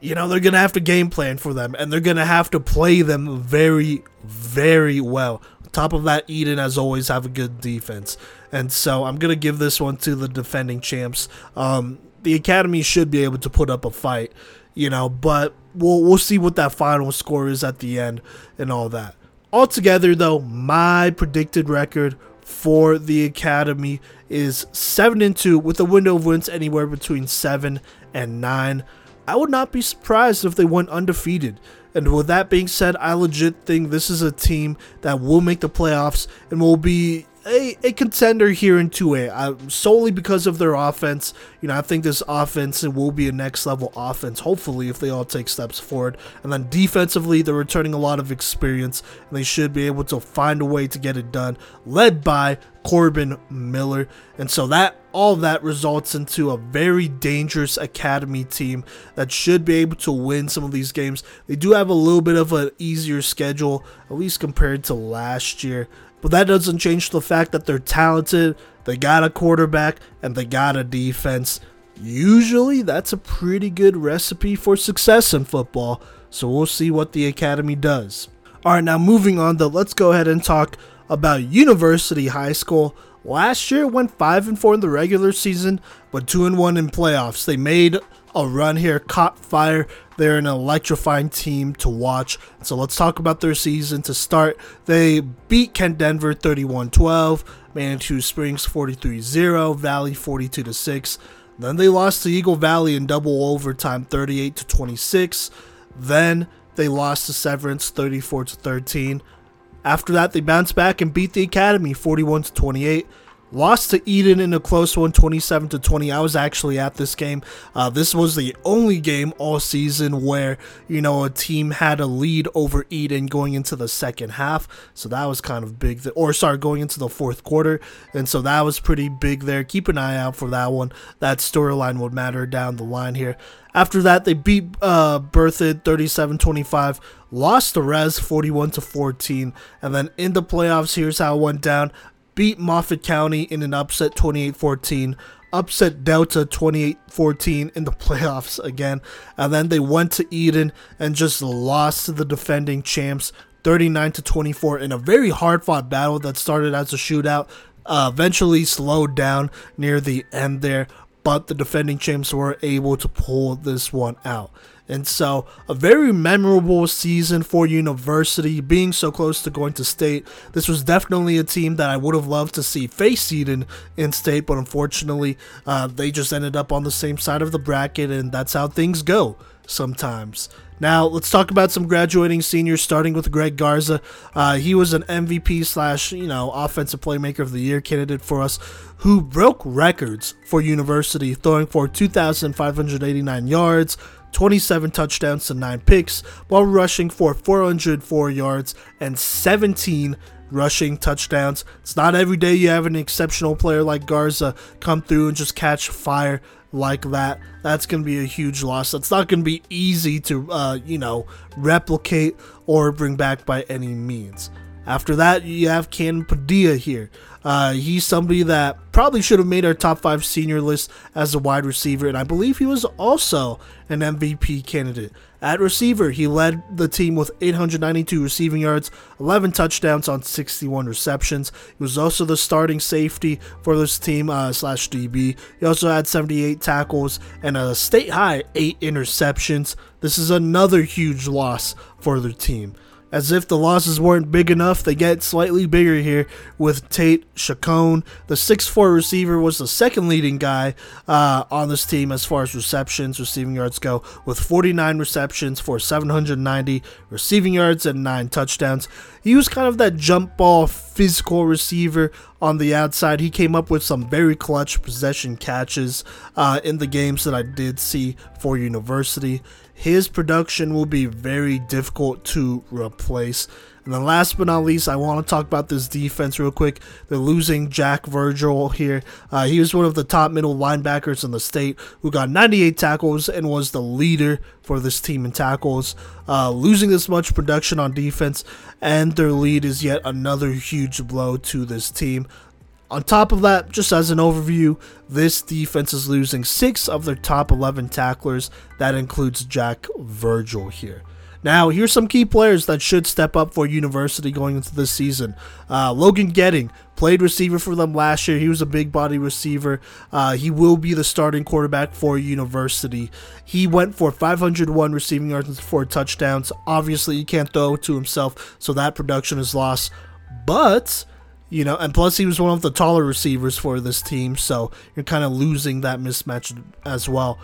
you know, they're to have to game plan for them, and they're to have to play them very, very well. Top of that, Eaton, as always, have a good defense. And so I'm to give this one to the defending champs. Um, the Academy should be able to put up a fight, you know, but we'll, we'll see what that final score is at the end and all that. Altogether, though, my predicted record for the Academy is 7 and 2 with a window of wins anywhere between 7 and 9. I would not be surprised if they went undefeated. And with that being said, I legit think this is a team that will make the playoffs and will be a, a contender here in 2A uh, solely because of their offense. You know, I think this offense will be a next level offense, hopefully, if they all take steps forward. And then defensively, they're returning a lot of experience and they should be able to find a way to get it done, led by Corbin Miller. And so that all that results into a very dangerous academy team that should be able to win some of these games. They do have a little bit of an easier schedule, at least compared to last year. But that doesn't change the fact that they're talented, they got a quarterback, and they got a defense. Usually, that's a pretty good recipe for success in football. So we'll see what the Academy does. Alright, now moving on, though, let's go ahead and talk about University High School. Last year went 5 and 4 in the regular season, but 2 and 1 in playoffs. They made a run here, caught fire. They're an electrifying team to watch. So let's talk about their season to start. They beat Kent Denver 31 12, Manitou Springs 43 0, Valley 42 6. Then they lost to Eagle Valley in double overtime 38 26. Then they lost to Severance 34 13. After that, they bounced back and beat the Academy 41 28. Lost to Eaton in a close one, 27 to 20. I was actually at this game. Uh, this was the only game all season where you know a team had a lead over Eaton going into the second half. So that was kind of big. Th- or sorry, going into the fourth quarter, and so that was pretty big there. Keep an eye out for that one. That storyline would matter down the line here. After that, they beat uh, Berthoud 37-25, lost to Res 41 to 14, and then in the playoffs, here's how it went down beat Moffat County in an upset 28-14, upset Delta 28-14 in the playoffs again, and then they went to Eaton and just lost to the defending champs 39 to 24 in a very hard-fought battle that started as a shootout. Uh, eventually slowed down near the end there, but the defending champs were able to pull this one out. And so, a very memorable season for University, being so close to going to state. This was definitely a team that I would have loved to see face seeded in state, but unfortunately, uh, they just ended up on the same side of the bracket, and that's how things go sometimes. Now let's talk about some graduating seniors, starting with Greg Garza. Uh, he was an MVP slash you know offensive playmaker of the year candidate for us, who broke records for University, throwing for 2,589 yards, 27 touchdowns to 9 picks, while rushing for 404 yards and 17 rushing touchdowns. It's not every day you have an exceptional player like Garza come through and just catch fire like that. That's going to be a huge loss. That's not going to be easy to, uh, you know, replicate or bring back by any means. After that, you have Ken Padilla here. Uh, he's somebody that probably should have made our top five senior list as a wide receiver, and I believe he was also an MVP candidate. At receiver, he led the team with 892 receiving yards, 11 touchdowns on 61 receptions. He was also the starting safety for this team uh, slash DB. He also had 78 tackles and a state high eight interceptions. This is another huge loss for the team. As if the losses weren't big enough, they get slightly bigger here with Tate Chacon. The 6'4 receiver was the second leading guy uh, on this team as far as receptions, receiving yards go, with 49 receptions for 790 receiving yards and 9 touchdowns. He was kind of that jump ball physical receiver on the outside. He came up with some very clutch possession catches uh, in the games that I did see for University his production will be very difficult to replace. And then last but not least, I want to talk about this defense real quick. They're losing Jack Virgil here. Uh, he was one of the top middle linebackers in the state who got 98 tackles and was the leader for this team in tackles. Uh, losing this much production on defense and their lead is yet another huge blow to this team. On top of that, just as an overview, this defense is losing six of their top 11 tacklers. That includes Jack Virgil here. Now, here's some key players that should step up for University going into this season. Uh, Logan Getting played receiver for them last year. He was a big body receiver. Uh, he will be the starting quarterback for University. He went for 501 receiving yards and four touchdowns. Obviously, he can't throw to himself, so that production is lost. But you know, and plus he was one of the taller receivers for this team, so you're kind of losing that mismatch as well.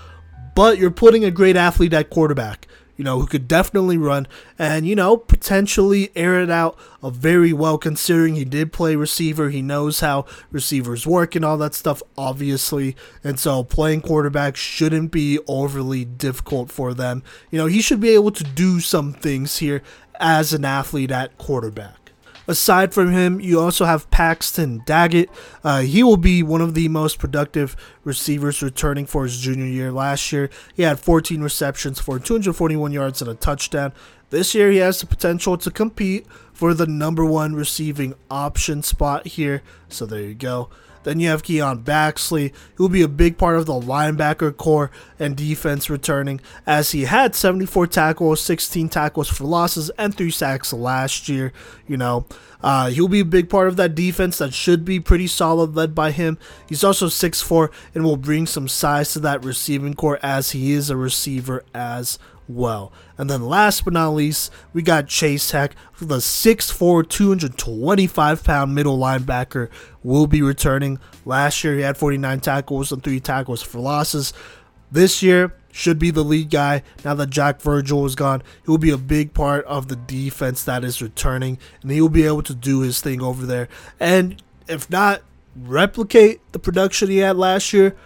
But you're putting a great athlete at quarterback, you know, who could definitely run and, you know, potentially air it out very well considering he did play receiver. He knows how receivers work and all that stuff, obviously. And so playing quarterback shouldn't be overly difficult for them. You know, he should be able to do some things here as an athlete at quarterback. Aside from him, you also have Paxton Daggett. Uh, he will be one of the most productive receivers returning for his junior year. Last year, he had 14 receptions for 241 yards and a touchdown. This year, he has the potential to compete for the number one receiving option spot here. So there you go. Then you have Keon Baxley, who will be a big part of the linebacker core and defense returning, as he had 74 tackles, 16 tackles for losses, and 3 sacks last year. You know, uh, he'll be a big part of that defense that should be pretty solid, led by him. He's also 6'4 and will bring some size to that receiving core as he is a receiver as well. And then last but not least, we got Chase Heck, the 6'4, 225 pound middle linebacker, will be returning. Last year, he had 49 tackles and 3 tackles for losses. This year, should be the lead guy. Now that Jack Virgil is gone, he will be a big part of the defense that is returning, and he will be able to do his thing over there. And if not replicate the production he had last year,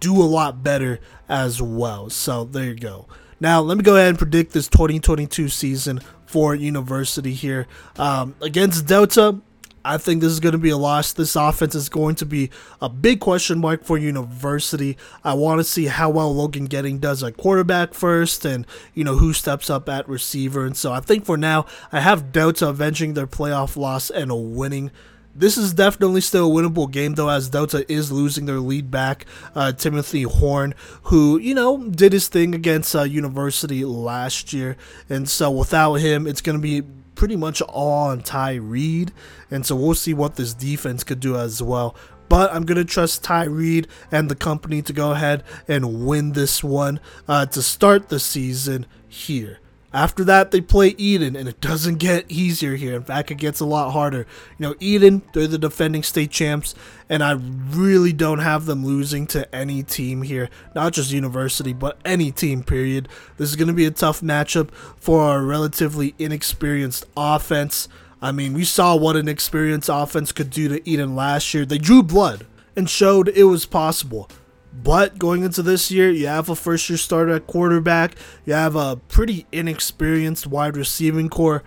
do a lot better as well. So there you go. Now, let me go ahead and predict this 2022 season for University here. Um, against Delta, I think this is going to be a loss. This offense is going to be a big question mark for University. I want to see how well Logan Getting does at quarterback first and, you know, who steps up at receiver. And so I think for now, I have Delta avenging their playoff loss and a winning this is definitely still a winnable game, though, as Delta is losing their lead back, uh, Timothy Horn, who, you know, did his thing against uh, University last year. And so without him, it's going to be pretty much all on Ty Reed. And so we'll see what this defense could do as well. but I'm going to trust Ty Reed and the company to go ahead and win this one uh, to start the season here. After that, they play Eaton, and it doesn't get easier here. In fact, it gets a lot harder. You know, Eaton, they're the defending state champs, and I really don't have them losing to any team here. Not just University, but any team, period. This is going to be a tough matchup for a relatively inexperienced offense. I mean, we saw what an experienced offense could do to Eaton last year. They drew blood and showed it was possible. But going into this year, you have a first year starter at quarterback. You have a pretty inexperienced wide receiving core.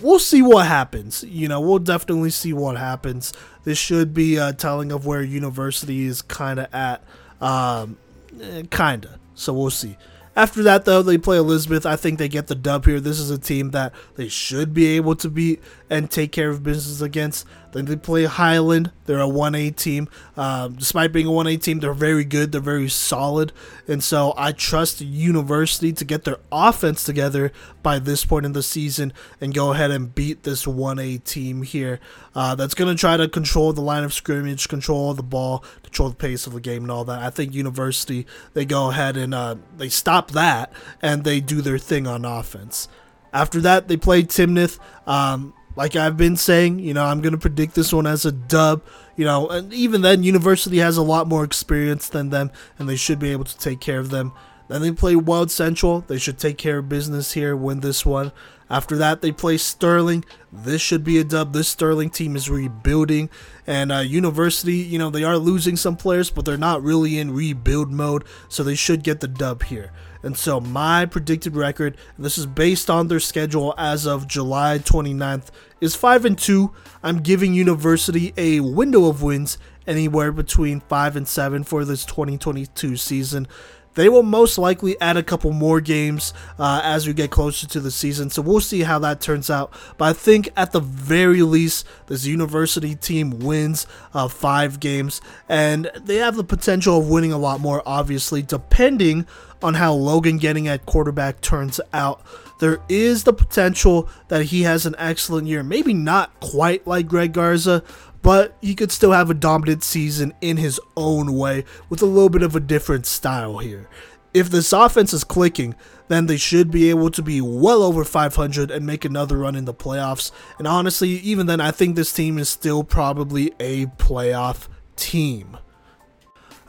We'll see what happens. You know, we'll definitely see what happens. This should be a telling of where university is kind of at. Um, eh, kind of. So we'll see. After that, though, they play Elizabeth. I think they get the dub here. This is a team that they should be able to beat and take care of business against. Then they play Highland. They're a 1A team. Um, despite being a 1A team, they're very good. They're very solid. And so I trust the University to get their offense together by this point in the season and go ahead and beat this 1A team here. Uh, that's going to try to control the line of scrimmage, control the ball, control the pace of the game, and all that. I think University, they go ahead and uh, they stop that and they do their thing on offense. After that, they play Timnath. Um, like I've been saying, you know, I'm going to predict this one as a dub. You know, and even then, University has a lot more experience than them, and they should be able to take care of them. Then they play Weld Central. They should take care of business here, win this one. After that, they play Sterling. This should be a dub. This Sterling team is rebuilding. And uh, University, you know, they are losing some players, but they're not really in rebuild mode, so they should get the dub here. And so my predicted record, this is based on their schedule as of July 29th, is 5 and 2. I'm giving University a window of wins anywhere between 5 and 7 for this 2022 season. They will most likely add a couple more games uh, as we get closer to the season, so we'll see how that turns out. But I think at the very least, this university team wins uh, five games, and they have the potential of winning a lot more, obviously, depending on how Logan getting at quarterback turns out. There is the potential that he has an excellent year, maybe not quite like Greg Garza, but he could still have a dominant season in his own way with a little bit of a different style here. If this offense is clicking, then they should be able to be well over 500 and make another run in the playoffs. And honestly, even then, I think this team is still probably a playoff team.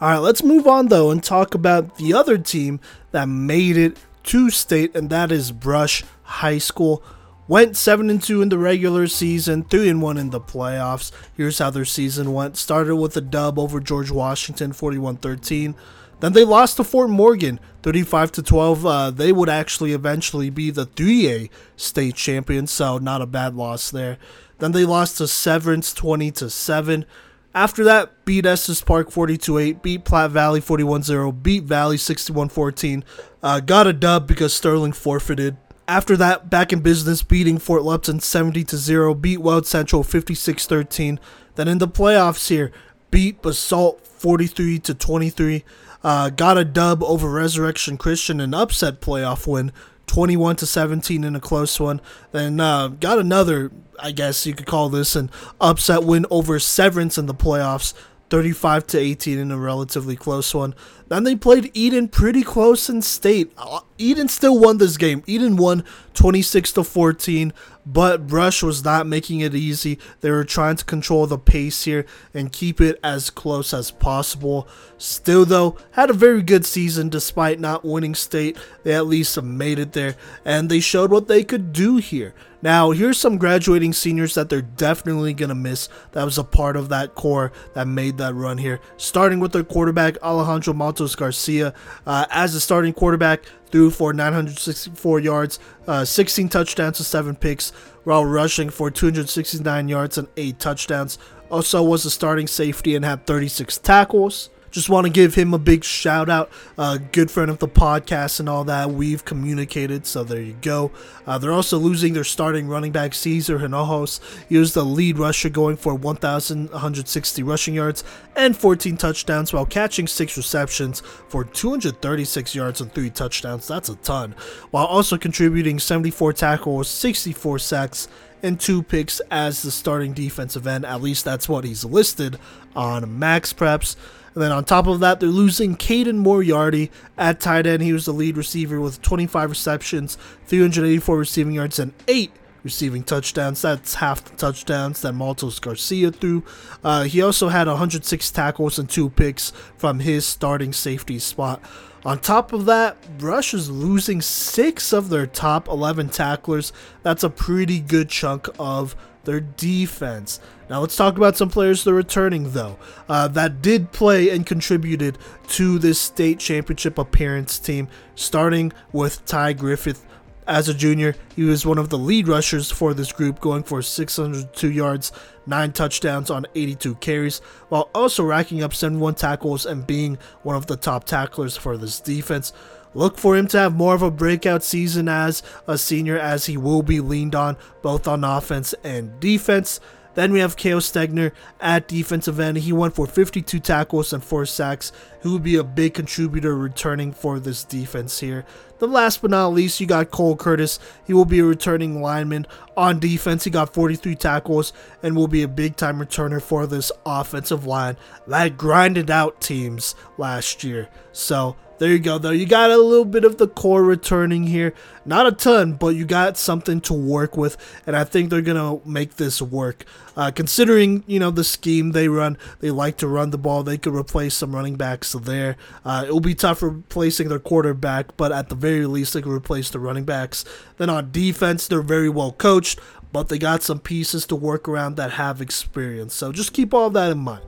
All right, let's move on though and talk about the other team that made it to state, and that is Brush High School. Went 7 and 2 in the regular season, 3 and 1 in the playoffs. Here's how their season went. Started with a dub over George Washington 41-13. Then they lost to Fort Morgan 35 to 12. Uh, they would actually eventually be the 3A state champions, so not a bad loss there. Then they lost to Severance 20 to 7. After that, beat Estes Park 42-8, beat Platte Valley 41-0, beat Valley 61-14. Uh, got a dub because Sterling forfeited after that, back in business, beating Fort Lupton 70 to 0, beat Weld Central 56 13. Then in the playoffs here, beat Basalt 43 to 23. Uh, got a dub over Resurrection Christian, an upset playoff win, 21 to 17 in a close one. Then uh, got another, I guess you could call this an upset win over Severance in the playoffs, 35 to 18 in a relatively close one. Then they played Eaton pretty close in state. Uh, Eaton still won this game. Eaton won 26 to 14, but Brush was not making it easy. They were trying to control the pace here and keep it as close as possible. Still, though, had a very good season despite not winning state. They at least made it there, and they showed what they could do here. Now, here's some graduating seniors that they're definitely going to miss. That was a part of that core that made that run here. Starting with their quarterback, Alejandro Matos Garcia. Uh, as a starting quarterback, threw for 964 yards, uh, 16 touchdowns and 7 picks, while rushing for 269 yards and 8 touchdowns. Also was a starting safety and had 36 tackles. Just want to give him a big shout out. Uh, good friend of the podcast and all that. We've communicated, so there you go. Uh, they're also losing their starting running back, Caesar Hinojos. He was the lead rusher, going for 1,160 rushing yards and 14 touchdowns while catching 6 receptions for 236 yards and 3 touchdowns. That's a ton. While also contributing 74 tackles, 64 sacks, and two picks as the starting defensive end. At least that's what he's listed on Max Preps. And then on top of that, they're losing Caden Moriarty at tight end. He was the lead receiver with 25 receptions, 384 receiving yards, and eight receiving touchdowns. That's half the touchdowns that Maltos Garcia threw. Uh, he also had 106 tackles and two picks from his starting safety spot. On top of that, Brush is losing six of their top 11 tacklers. That's a pretty good chunk of their defense. Now let's talk about some players that are returning, though, uh, that did play and contributed to this state championship appearance team, starting with Ty Griffith. As a junior, he was one of the lead rushers for this group, going for 602 yards, 9 touchdowns on 82 carries, while also racking up 71 tackles and being one of the top tacklers for this defense. Look for him to have more of a breakout season as a senior, as he will be leaned on both on offense and defense. Then we have Kale Stegner at defensive end. He went for 52 tackles and 4 sacks. He will be a big contributor returning for this defense here. The last but not least, you got Cole Curtis. He will be a returning lineman on defense. He got 43 tackles and will be a big time returner for this offensive line that grinded out teams last year. So there you go, though. You got a little bit of the core returning here. Not a ton, but you got something to work with, and I think they're going to make this work. Uh, considering, you know, the scheme they run, they like to run the ball. They could replace some running backs there. Uh, it will be tough replacing their quarterback, but at the very least, they can replace the running backs. Then on defense, they're very well coached, but they got some pieces to work around that have experience. So just keep all that in mind.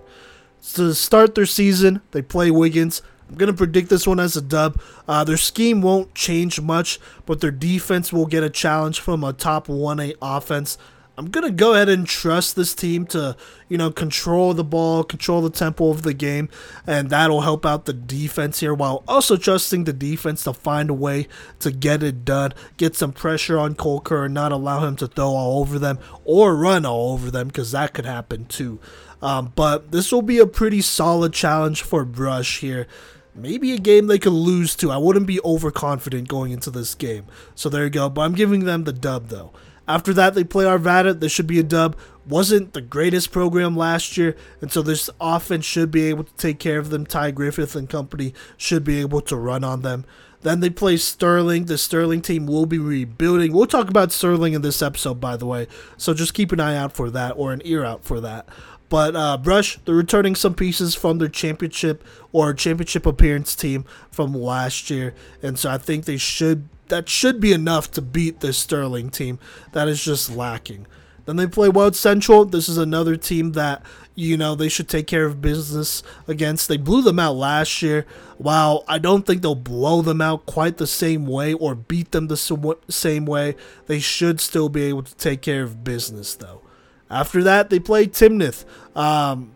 To start their season, they play Wiggins. I'm going to predict this one as a dub. Uh, their scheme won't change much, but their defense will get a challenge from a top 1A offense. I'm going to go ahead and trust this team to, you know, control the ball, control the tempo of the game, and that'll help out the defense here while also trusting the defense to find a way to get it done, get some pressure on Colker and not allow him to throw all over them or run all over them because that could happen too. Um, but this will be a pretty solid challenge for Brush here maybe a game they could lose to. I wouldn't be overconfident going into this game. So there you go. But I'm giving them the dub though. After that, they play Arvada. This should be a dub. Wasn't the greatest program last year, and so this offense should be able to take care of them. Ty Griffith and company should be able to run on them. Then they play Sterling. The Sterling team will be rebuilding. We'll talk about Sterling in this episode, by the way. So just keep an eye out for that or an ear out for that. But uh, Brush, they're returning some pieces from their championship or championship appearance team from last year, and so I think they should that should be enough to beat the Sterling team. That is just lacking. Then they play Weld Central. This is another team that you know they should take care of business against. They blew them out last year. While I don't think they'll blow them out quite the same way or beat them the same way, they should still be able to take care of business though. After that, they play Timnath. Um,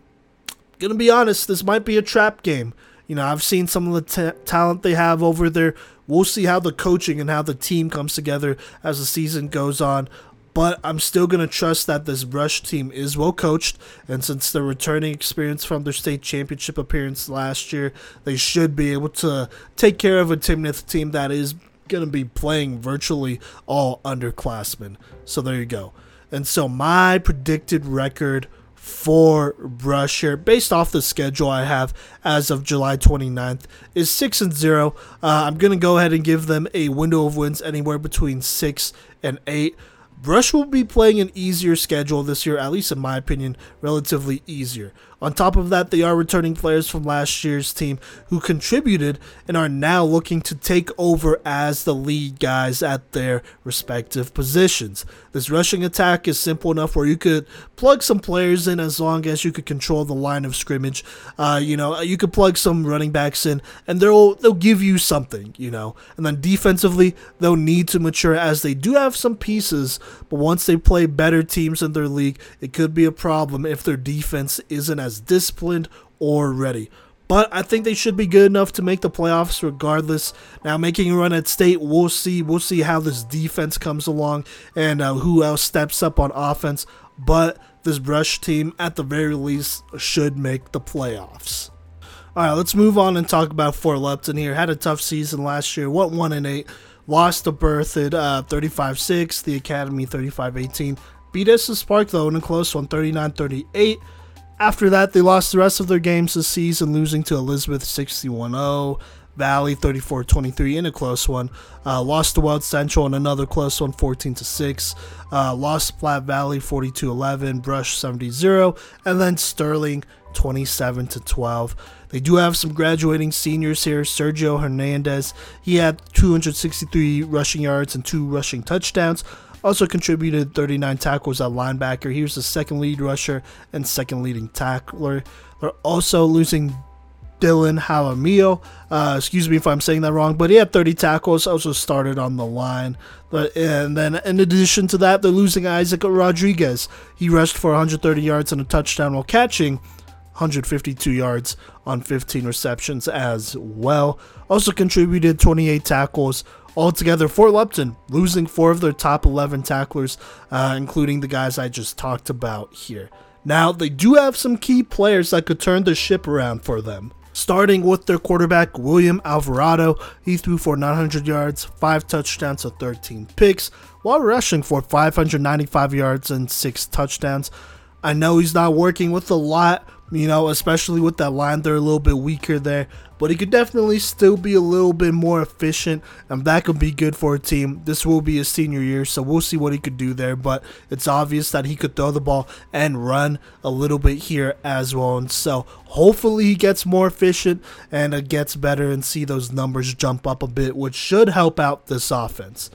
gonna be honest, this might be a trap game. You know, I've seen some of the t- talent they have over there. We'll see how the coaching and how the team comes together as the season goes on. But I'm still going to trust that this Brush team is well coached. And since they're returning experience from their state championship appearance last year, they should be able to take care of a Timnath team that is going to be playing virtually all underclassmen. So there you go. And so my predicted record for Brush here, based off the schedule I have as of July 29th, is 6 and 0. Uh, I'm going to go ahead and give them a window of wins anywhere between 6 and 8. Brush will be playing an easier schedule this year, at least in my opinion, relatively easier. On top of that, they are returning players from last year's team who contributed and are now looking to take over as the lead guys at their respective positions. This rushing attack is simple enough where you could plug some players in as long as you could control the line of scrimmage. Uh, you know, you could plug some running backs in, and they'll they'll give you something. You know, and then defensively they'll need to mature as they do have some pieces, but once they play better teams in their league, it could be a problem if their defense isn't as as disciplined or ready. But I think they should be good enough to make the playoffs regardless. Now, making a run at state, we'll see. We'll see how this defense comes along and uh, who else steps up on offense. But this Brush team, at the very least, should make the playoffs. All right, let's move on and talk about Fort Lupton here. Had a tough season last year. What one and eight? Lost to Berthoud uh, 35-6. The Academy 35-18 beat Estes Park though in a close one, 39-38. After that, they lost the rest of their games this season, losing to Elizabeth 61-0. Valley 34-23 in a close one. Uh, lost to Weld Central in another close one 14 6. Uh, lost Platte Valley 42-11, Brush 70-0, and then Sterling 27 12. They do have some graduating seniors here. Sergio Hernandez, he had 263 rushing yards and two rushing touchdowns. Also contributed 39 tackles at linebacker. He was the second lead rusher and second leading tackler. They're also losing Dylan Jaramillo. Uh, excuse me if I'm saying that wrong, but he had 30 tackles. Also started on the line. But and then in addition to that, they're losing Isaac Rodriguez. He rushed for 130 yards and a touchdown while catching 152 yards on 15 receptions as well. Also contributed 28 tackles. Altogether, Fort Lupton losing four of their top 11 tacklers, uh, including the guys I just talked about here. Now, they do have some key players that could turn the ship around for them. Starting with their quarterback, William Alvarado, he threw for 900 yards, 5 touchdowns, and 13 picks, while rushing for 595 yards and 6 touchdowns. I know he's not working with a lot, you know, especially with that line, they're a little bit weaker there. But he could definitely still be a little bit more efficient, and that could be good for a team. This will be his senior year, so we'll see what he could do there. But it's obvious that he could throw the ball and run a little bit here as well. And so hopefully he gets more efficient and it gets better and see those numbers jump up a bit, which should help out this offense.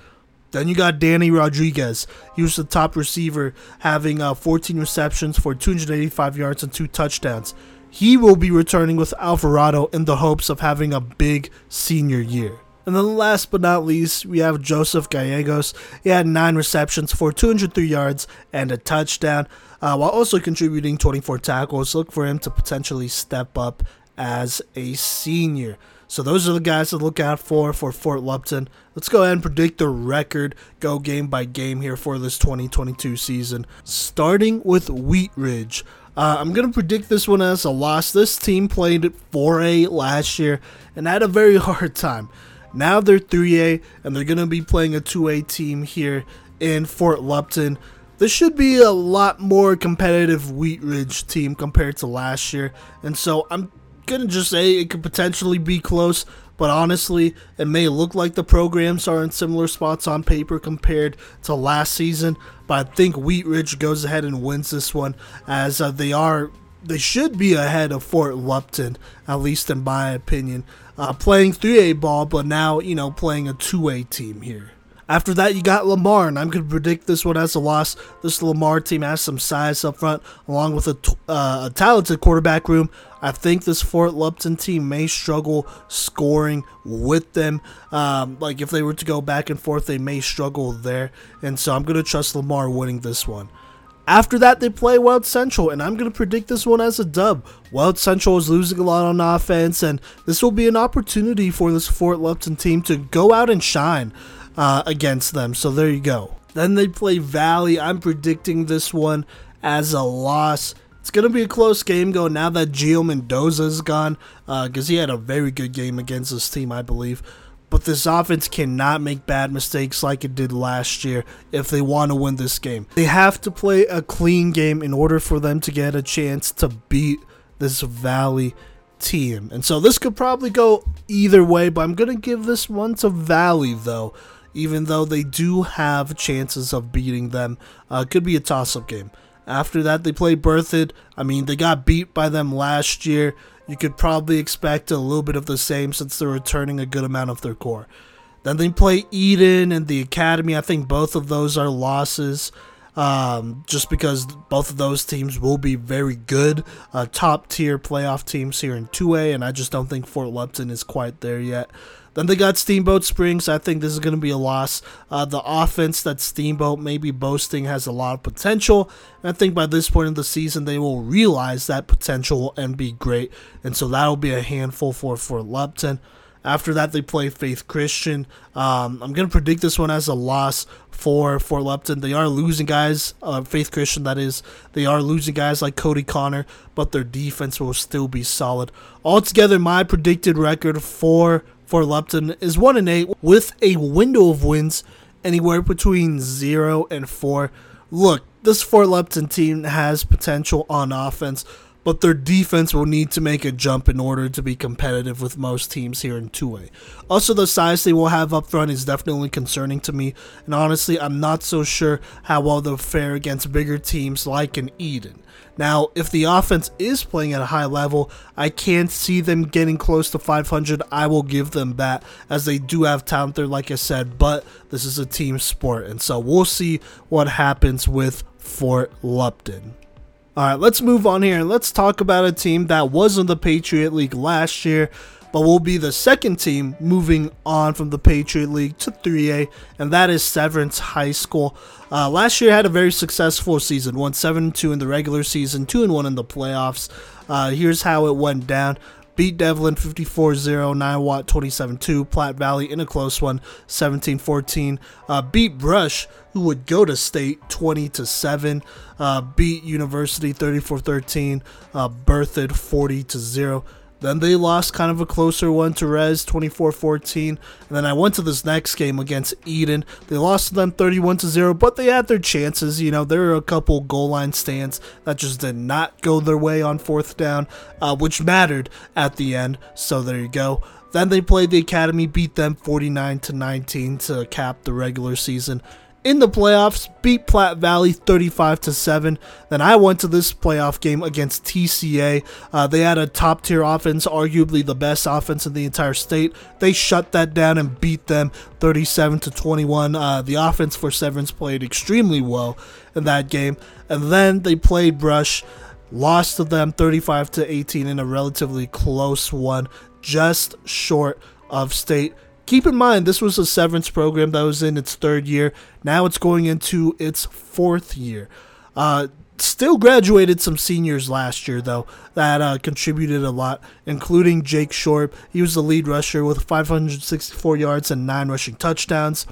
Then you got Danny Rodriguez. He was the top receiver, having uh, 14 receptions for 285 yards and two touchdowns. He will be returning with Alvarado in the hopes of having a big senior year. And then last but not least, we have Joseph Gallegos. He had 9 receptions for 203 yards and a touchdown, uh, while also contributing 24 tackles. Look for him to potentially step up as a senior. So those are the guys to look out for for Fort Lupton. Let's go ahead and predict the record, go game by game here for this 2022 season. Starting with Wheat Ridge. Uh, I'm going to predict this one as a loss. This team played 4A last year and had a very hard time. Now they're 3A and they're going to be playing a 2A team here in Fort Lupton. This should be a lot more competitive Wheat Ridge team compared to last year. And so I'm gonna just say it could potentially be close, but honestly, it may look like the programs are in similar spots on paper compared to last season. But I think Wheat Ridge goes ahead and wins this one, as uh, they are they should be ahead of Fort Lupton, at least in my opinion. Uh, playing 3A ball, but now you know playing a 2A team here. After that, you got Lamar, and I'm going to predict this one as a loss. This Lamar team has some size up front, along with a, uh, a talented quarterback room. I think this Fort Lupton team may struggle scoring with them. Um, like if they were to go back and forth, they may struggle there. And so I'm going to trust Lamar winning this one. After that, they play Weld Central, and I'm going to predict this one as a dub. Weld Central is losing a lot on offense, and this will be an opportunity for this Fort Lupton team to go out and shine uh, against them. So there you go. Then they play Valley. I'm predicting this one as a loss. It's going to be a close game going now that Gio Mendoza is gone because uh, he had a very good game against this team, I believe. But this offense cannot make bad mistakes like it did last year if they want to win this game. They have to play a clean game in order for them to get a chance to beat this Valley team. And so this could probably go either way, but I'm going to give this one to Valley though even though they do have chances of beating them. Uh, could be a toss up game. After that, they play Berthoud. I mean, they got beat by them last year. You could probably expect a little bit of the same since they're returning a good amount of their core. Then they play Eaton and the Academy. I think both of those are losses. Um, just because both of those teams will be very good, uh, top tier playoff teams here in 2A, and I just don't think Fort Lupton is quite there yet. Then they got Steamboat Springs. I think this is going to be a loss. Uh, the offense that Steamboat may be boasting has a lot of potential. And I think by this point in the season, they will realize that potential and be great. And so that'll be a handful for, Fort Lupton. After that, they play Faith Christian. Um, I'm going to predict this one as a loss for Fort Lupton. They are losing guys, uh, Faith Christian that is. They are losing guys like Cody Connor, but their defense will still be solid. Altogether, my predicted record for Fort Lupton is 1 and 8 with a window of wins anywhere between 0 and 4. Look, this Fort Lupton team has potential on offense, but their defense will need to make a jump in order to be competitive with most teams here in 2A. Also, the size they will have up front is definitely concerning to me, and honestly, I'm not so sure how well they'll fare against bigger teams like an Eaton. Now, if the offense is playing at a high level, I can't see them getting close to 500. I will give them that, as they do have talent there, like I said, but this is a team sport, and so we'll see what happens with Fort Lupton. All right, let's move on here and let's talk about a team that was in the Patriot League last year, but will be the second team moving on from the Patriot League to 3A, and that is Severance High School. Uh, last year had a very successful season, won 7 2 in the regular season, 2 and 1 in the playoffs. Uh, here's how it went down beat Devlin 54-0, Niwot 27-2, Platte Valley in a close one 17-14, uh, beat Brush who would go to state 20 to 7, uh, beat University 34-13, uh, Berthoud 40 to 0. Then they lost kind of a closer one to Res 24-14. And then I went to this next game against Eaton. They lost to them 31 to 0, but they had their chances. You know, there were a couple goal line stands that just did not go their way on fourth down, uh, which mattered at the end. So there you go. Then they played the Academy, beat them 49 to 19 to cap the regular season in the playoffs, beat Platte Valley 35 to 7. Then I went to this playoff game against TCA. Uh, they had a top tier offense, arguably the best offense in the entire state. They shut that down and beat them 37 to 21. Uh, the offense for Severance played extremely well in that game. And then they played Brush, lost to them 35 to 18 in a relatively close one, just short of state keep in mind this was a severance program that was in its third year. Now it's going into its fourth year. Uh, still graduated some seniors last year though that uh, contributed a lot, including Jake Shorb. He was the lead rusher with 564 yards and nine rushing touchdowns.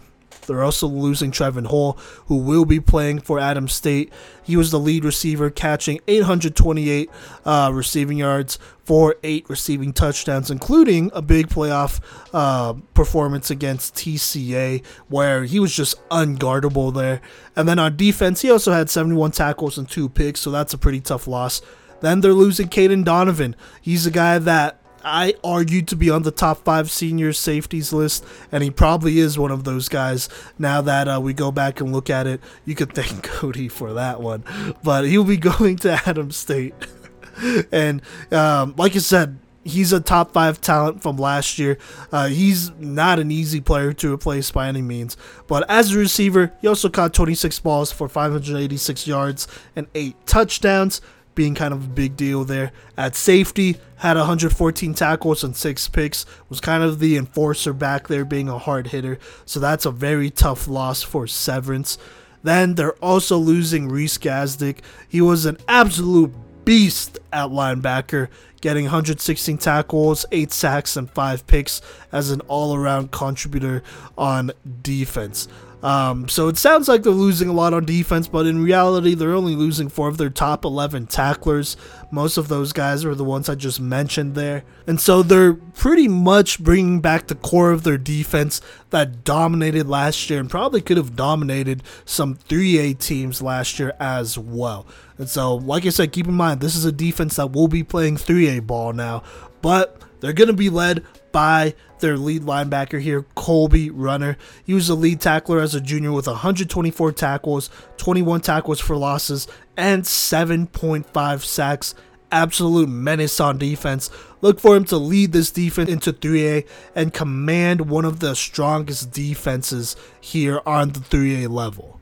They're also losing Trevin Hall, who will be playing for Adams State. He was the lead receiver, catching 828 uh, receiving yards for eight receiving touchdowns, including a big playoff uh, performance against TCA, where he was just unguardable there. And then on defense, he also had 71 tackles and two picks, so that's a pretty tough loss. Then they're losing Caden Donovan. He's a guy that I argued to be on the top five senior safeties list, and he probably is one of those guys. Now that uh, we go back and look at it, you could thank Cody for that one, but he'll be going to Adams State. and um, like I said, he's a top five talent from last year. Uh, he's not an easy player to replace by any means. But as a receiver, he also caught 26 balls for 586 yards and eight touchdowns being kind of a big deal there. At safety, had 114 tackles and six picks, was kind of the enforcer back there, being a hard hitter. So that's a very tough loss for Severance. Then they're also losing Reese Gazdick. He was an absolute beast at linebacker, getting 116 tackles, 8 sacks, and 5 picks as an all around contributor on defense. Um, so it sounds like they're losing a lot on defense, but in reality, they're only losing four of their top 11 tacklers. Most of those guys are the ones I just mentioned there. And so they're pretty much bringing back the core of their defense that dominated last year and probably could have dominated some 3A teams last year as well. And so, like I said, keep in mind, this is a defense that will be playing 3A ball now, but they're going to be led by their lead linebacker here, Colby Runner. He was the lead tackler as a junior with 124 tackles, 21 tackles for losses, and 7.5 sacks. Absolute menace on defense. Look for him to lead this defense into 3A and command one of the strongest defenses here on the 3A level.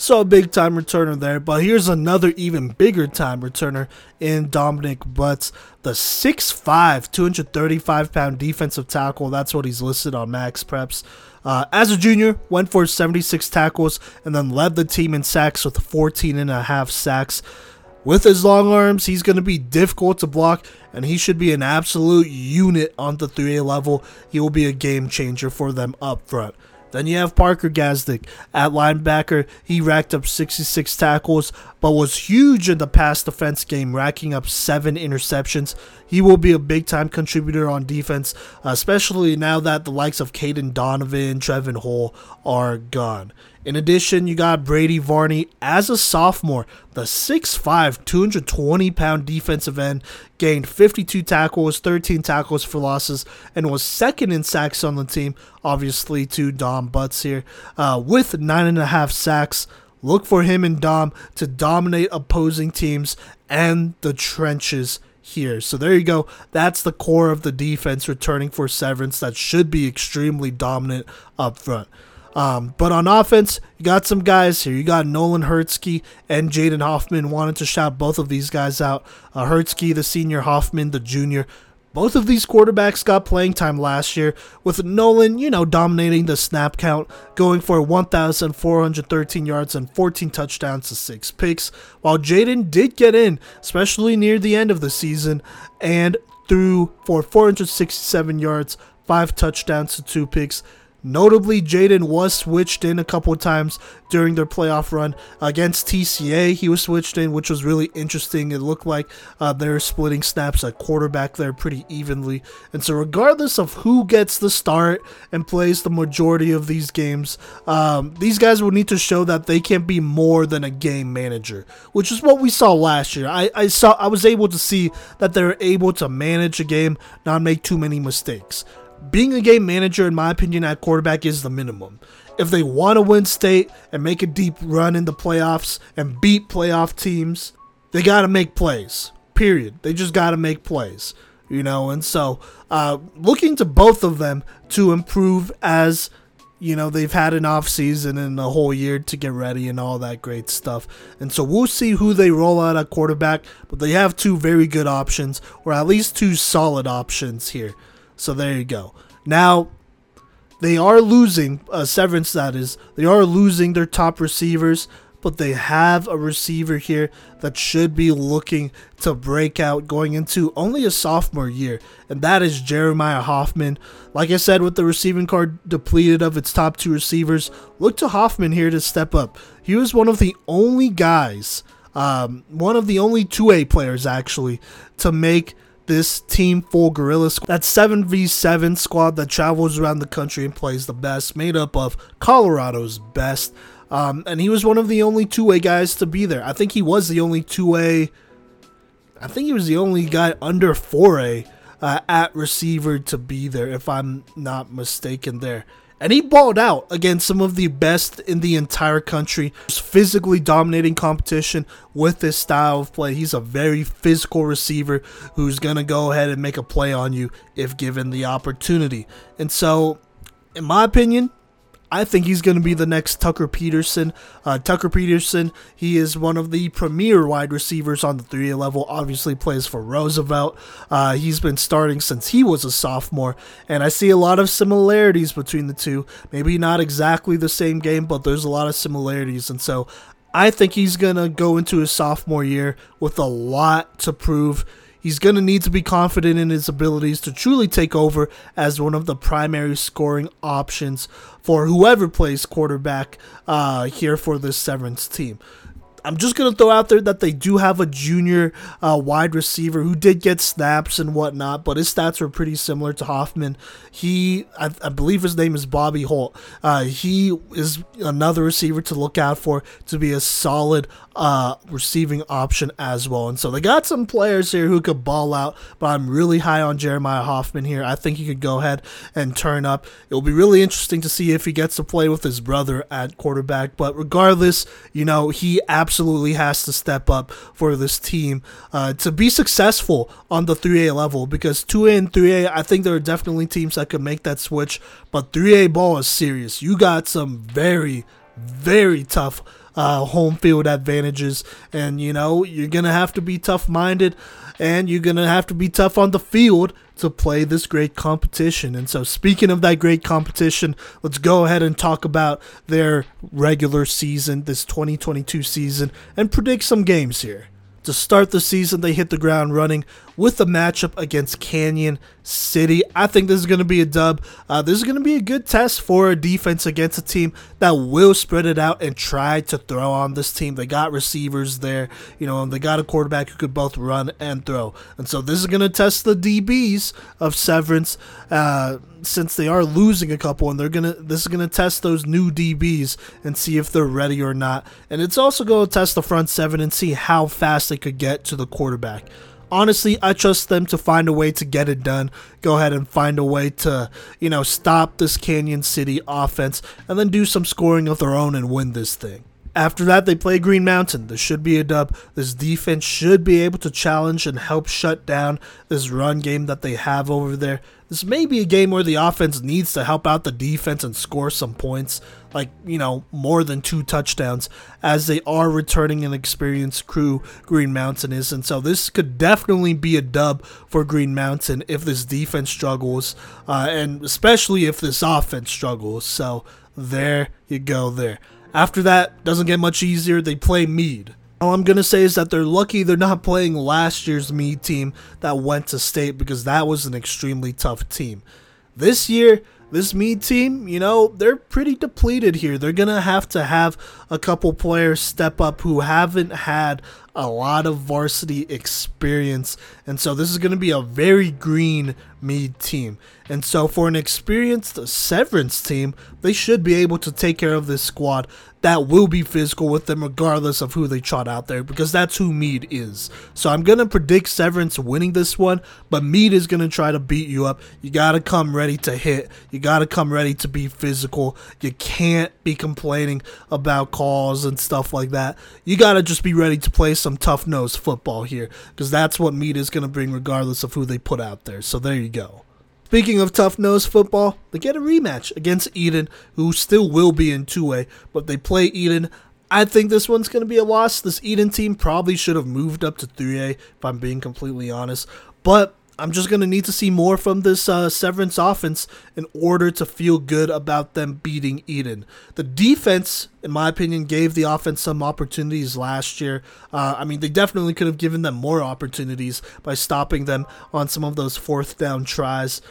So a big time returner there. But here's another even bigger time returner in Dominic Butts, the 6'5, 235 pound defensive tackle. That's what he's listed on MaxPreps. Uh, as a junior, went for 76 tackles and then led the team in sacks with 14 and a half sacks. With his long arms, he's going to be difficult to block, and he should be an absolute unit on the 3A level. He will be a game changer for them up front. Then you have Parker Gazdick at linebacker. He racked up 66 tackles, but was huge in the pass defense game, racking up seven interceptions. he will be a big time contributor on defense, especially now that the likes of Caden Donovan, Trevin Hull are gone. In addition, you got Brady Varney as a sophomore, the 6'5, 220 pound defensive end, gained 52 tackles, 13 tackles for losses, and was second in sacks on the team, obviously to Dom Butts here, uh, with 9.5 sacks. Look for him and Dom to dominate opposing teams and the trenches here. So there you go. That's the core of the defense returning for Severance that should be extremely dominant up front. Um, but on offense, you got some guys here. You got Nolan Hertzky and Jaden Hoffman. Wanted to shout both of these guys out. Uh, Hertzky, the senior, Hoffman, the junior. Both of these quarterbacks got playing time last year, with Nolan, you know, dominating the snap count, going for 1,413 yards and 14 touchdowns to 6 picks, while Jaden did get in, especially near the end of the season, and threw for 467 yards, 5 touchdowns to 2 picks. Notably, Jaden was switched in a couple of times during their playoff run against TCA. He was switched in, which was really interesting. It looked like uh, they're splitting snaps at quarterback there pretty evenly. And so, regardless of who gets the start and plays the majority of these games, um, these guys will need to show that they can be more than a game manager, which is what we saw last year. I, I saw I was able to see that they're able to manage a game, not make too many mistakes being a game manager, in my opinion, at quarterback is the minimum. If they want to win state and make a deep run in the playoffs and beat playoff teams, they got to make plays. Period. They just got to make plays. You know, and so uh, looking to both of them to improve as you know they've had an off season and a whole year to get ready and all that great stuff and so we'll see who they roll out at quarterback but they have two very good options or at least two solid options here so there you go. Now, they are losing, uh, Severance that is, they are losing their top receivers, but they have a receiver here that should be looking to break out going into only a sophomore year, and that is Jeremiah Hoffman. Like I said, with the receiving card depleted of its top two receivers, look to Hoffman here to step up. He was one of the only guys, um, one of the only 2A players actually, to make this team full gorilla squad, that 7v7 squad that travels around the country and plays the best, made up of Colorado's best. Um, and he was one of the only two way guys to be there. I think he was the only two way. I think he was the only guy under 4A uh, at receiver to be there, if I'm not mistaken. There, and he balled out against some of the best in the entire country. Physically dominating competition with his style of play. He's a very physical receiver who's going to go ahead and make a play on you if given the opportunity. And so, in my opinion, I think he's going to be the next Tucker Peterson. Uh, Tucker Peterson, he is one of the premier wide receivers on the 3A level. Obviously, plays for Roosevelt. Uh, he's been starting since he was a sophomore, and I see a lot of similarities between the two. Maybe not exactly the same game, but there's a lot of similarities, and so I think he's going to go into his sophomore year with a lot to prove. He's going to need to be confident in his abilities to truly take over as one of the primary scoring options for whoever plays quarterback uh, here for this Severance team. I'm just to throw out there that they do have a junior uh, wide receiver who did get snaps and whatnot, but his stats were pretty similar to Hoffman. He, I, I believe his name is Bobby Holt. Uh, he is another receiver to look out for to be a solid uh, receiving option as well. And so they got some players here who could ball out, but I'm really high on Jeremiah Hoffman here. I think he could go ahead and turn up. It'll be really interesting to see if he gets to play with his brother at quarterback. But regardless, you know, he absolutely has to step up for this team uh, to be successful on the 3A level because 2A and 3A, I think there are definitely teams that could make that switch. But 3A ball is serious. You got some very, very tough uh, home field advantages. And, you know, you're going to have to be tough minded and you're going to have to be tough on the field to play this great competition. And so, speaking of that great competition, let's go ahead and talk about their regular season, this 2022 season, and predict some games here. To start the season, they hit the ground running with the matchup against Canyon City. I think this is going to be a dub. Uh, this is going to be a good test for a defense against a team that will spread it out and try to throw on this team. They got receivers there, you know, and they got a quarterback who could both run and throw. And so this is going to test the DBs of Severance. Uh, since they are losing a couple and they're gonna this is gonna test those new DBs and see if they're ready or not. And it's also gonna test the front seven and see how fast they could get to the quarterback honestly, I trust them to find a way to get it done. Go ahead and find a way to, you know, stop this Canyon City offense and then do some scoring of their own and win this thing. After that, they play Green Mountain. This should be a dub. This defense should be able to challenge and help shut down this run game that they have over there. This may be a game where the offense needs to help out the defense and score some points, like, you know, more than two touchdowns, as they are returning an experienced crew, Green Mountain is. And so this could definitely be a dub for Green Mountain if this defense struggles, uh, and especially if this offense struggles. So there you go, there. After that, doesn't get much easier. They play Meade. All I'm going to say is that they're lucky they're not playing last year's Meade team that went to state because that was an extremely tough team. This year, this Meade team, you know, they're pretty depleted here. They're going to have to have a couple players step up who haven't had a lot of varsity experience. And so this is going to be a very green Meade team. And so for an experienced Severance team, they should be able to take care of this squad that will be physical with them regardless of who they trot out there because that's who Meade is. So I'm going to predict Severance winning this one, but Meade is going to try to beat you up. You got to come ready to hit. You got to come ready to be physical. You can't be complaining about calls and stuff like that. You got to just be ready to play some tough nose football here because that's what Meade is going to bring regardless of who they put out there. So there you go. Speaking of tough nose football, they get a rematch against Eaton, who still will be in 2A, but they play Eaton. I think this one's going to be a loss. This Eaton team probably should have moved up to 3A, if I'm being completely honest. But I'm just going to need to see more from this uh, Severance offense in order to feel good about them beating Eaton. The defense, in my opinion, gave the offense some opportunities last year. Uh, I mean, they definitely could have given them more opportunities by stopping them on some of those fourth down tries.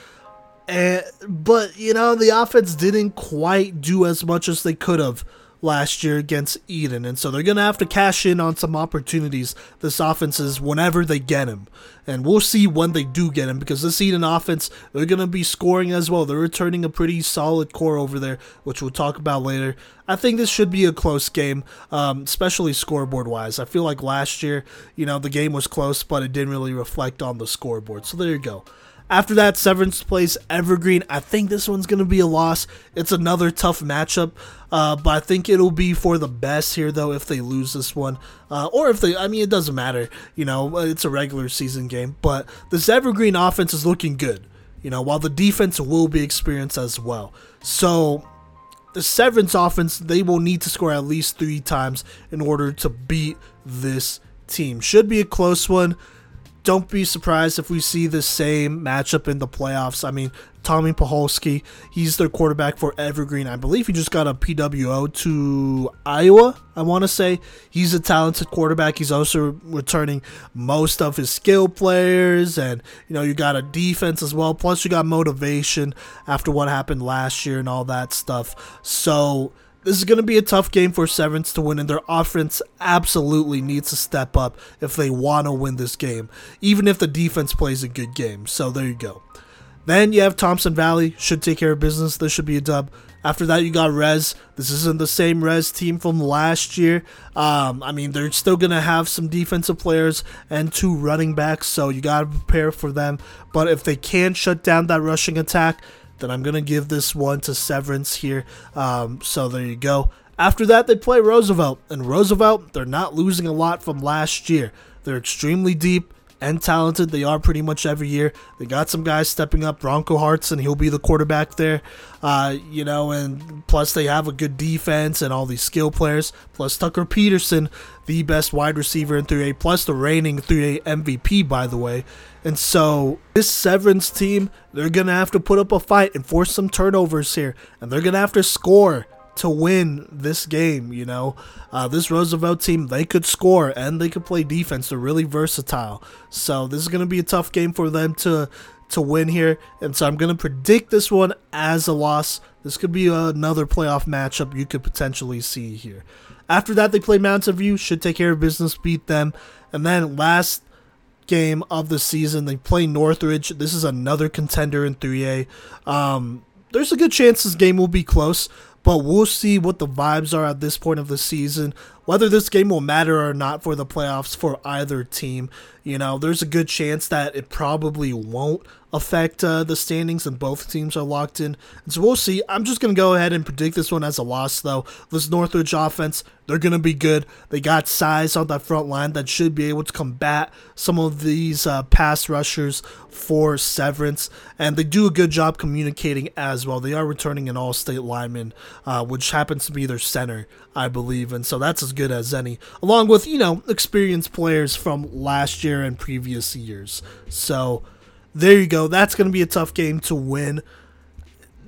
And, but, you know, the offense didn't quite do as much as they could have last year against Eaton. And so they're going to have to cash in on some opportunities this offense is whenever they get him. And we'll see when they do get him because this Eaton offense, they're going to be scoring as well. They're returning a pretty solid core over there, which we'll talk about later. I think this should be a close game, um, especially scoreboard wise. I feel like last year, you know, the game was close, but it didn't really reflect on the scoreboard. So there you go. After that, Severance plays Evergreen. I think this one's going to be a loss. It's another tough matchup, uh, but I think it'll be for the best here, though, if they lose this one. Uh, or if they, I mean, it doesn't matter. You know, it's a regular season game, but this Evergreen offense is looking good, you know, while the defense will be experienced as well. So the Severance offense, they will need to score at least three times in order to beat this team. Should be a close one don't be surprised if we see the same matchup in the playoffs. I mean, Tommy Paholski, he's their quarterback for Evergreen. I believe he just got a PWO to Iowa, I want to say. He's a talented quarterback. He's also returning most of his skill players, and, you know, you got a defense as well. Plus, you got motivation after what happened last year and all that stuff. So, this is going to be a tough game for Severance to win, and their offense absolutely needs to step up if they want to win this game, even if the defense plays a good game. So there you go. Then you have Thompson Valley, should take care of business. This should be a dub. After that, you got Res. This isn't the same Res team from last year. Um, I mean, they're still going to have some defensive players and two running backs, so you got to prepare for them. But if they can shut down that rushing attack, then I'm going to give this one to Severance here. Um, so there you go. After that, they play Roosevelt. And Roosevelt, they're not losing a lot from last year. They're extremely deep and talented. They are pretty much every year. They got some guys stepping up. Bronco Hartson, and he'll be the quarterback there. Uh, you know, and plus they have a good defense and all these skill players. Plus Tucker Peterson, the best wide receiver in 3A, plus the reigning 3A MVP, by the way. And so this Severance team, they're gonna have to put up a fight and force some turnovers here, and they're gonna have to score to win this game. You know, uh, this Roosevelt team, they could score and they could play defense. They're really versatile. So this is going to be a tough game for them to to win here. And so I'm going to predict this one as a loss. This could be another playoff matchup you could potentially see here. After that, they play Mountain View, should take care of business, beat them. And then last game of the season, they play Northridge. This is another contender in 3A. Um, there's a good chance this game will be close, but we'll see what the vibes are at this point of the season. Whether this game will matter or not for the playoffs for either team, you know, there's a good chance that it probably won't affect uh, the standings and both teams are locked in. And so we'll see. I'm just going to go ahead and predict this one as a loss, though. This Northridge offense, they're going to be good. They got size on that front line that should be able to combat some of these uh, pass rushers for Severance. And they do a good job communicating as well. They are returning an all state lineman, uh, which happens to be their center, I believe. And so that's as good as any, along with, you know, experienced players from last year and previous years. So there you go. That's going to be a tough game to win.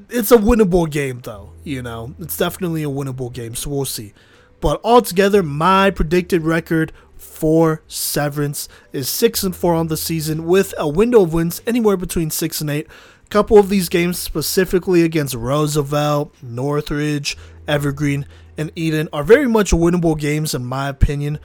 It's a winnable game, though. You know, it's definitely a winnable game, so we'll see. But altogether, my predicted record for Severance is six and four on the season, with a window of wins anywhere between six and eight. A couple of these games, specifically against Roosevelt, Northridge, Evergreen, and Eaton, are very much winnable games in my opinion.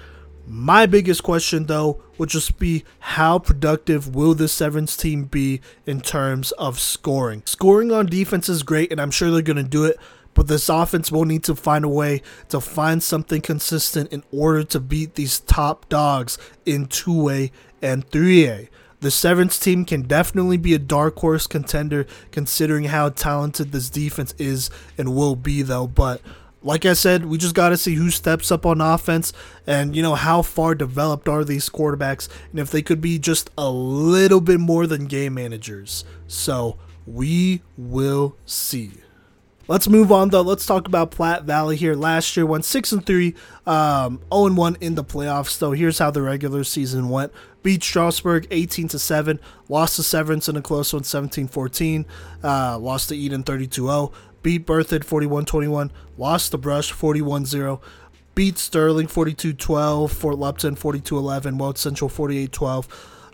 My biggest question, though, would just be how productive will the Severance team be in terms of scoring? Scoring on defense is great, and I'm sure they're going to do it, but this offense will need to find a way to find something consistent in order to beat these top dogs in 2A and 3A. The Severance team can definitely be a dark horse contender considering how talented this defense is and will be, though, but like I said, we just got to see who steps up on offense and, you know, how far developed are these quarterbacks and if they could be just a little bit more than game managers. So we will see. Let's move on though. Let's talk about Platte Valley here. Last year went six and three, um, zero oh and one in the playoffs. So here's how the regular season went: beat Strasburg eighteen to seven, lost to Severance in a close one 17-14, uh, lost to Eaton 32-0, beat Berthoud 41-21, lost the Brush 41-0, beat Sterling 42-12, Fort Lupton 42-11, Weld Central 48-12,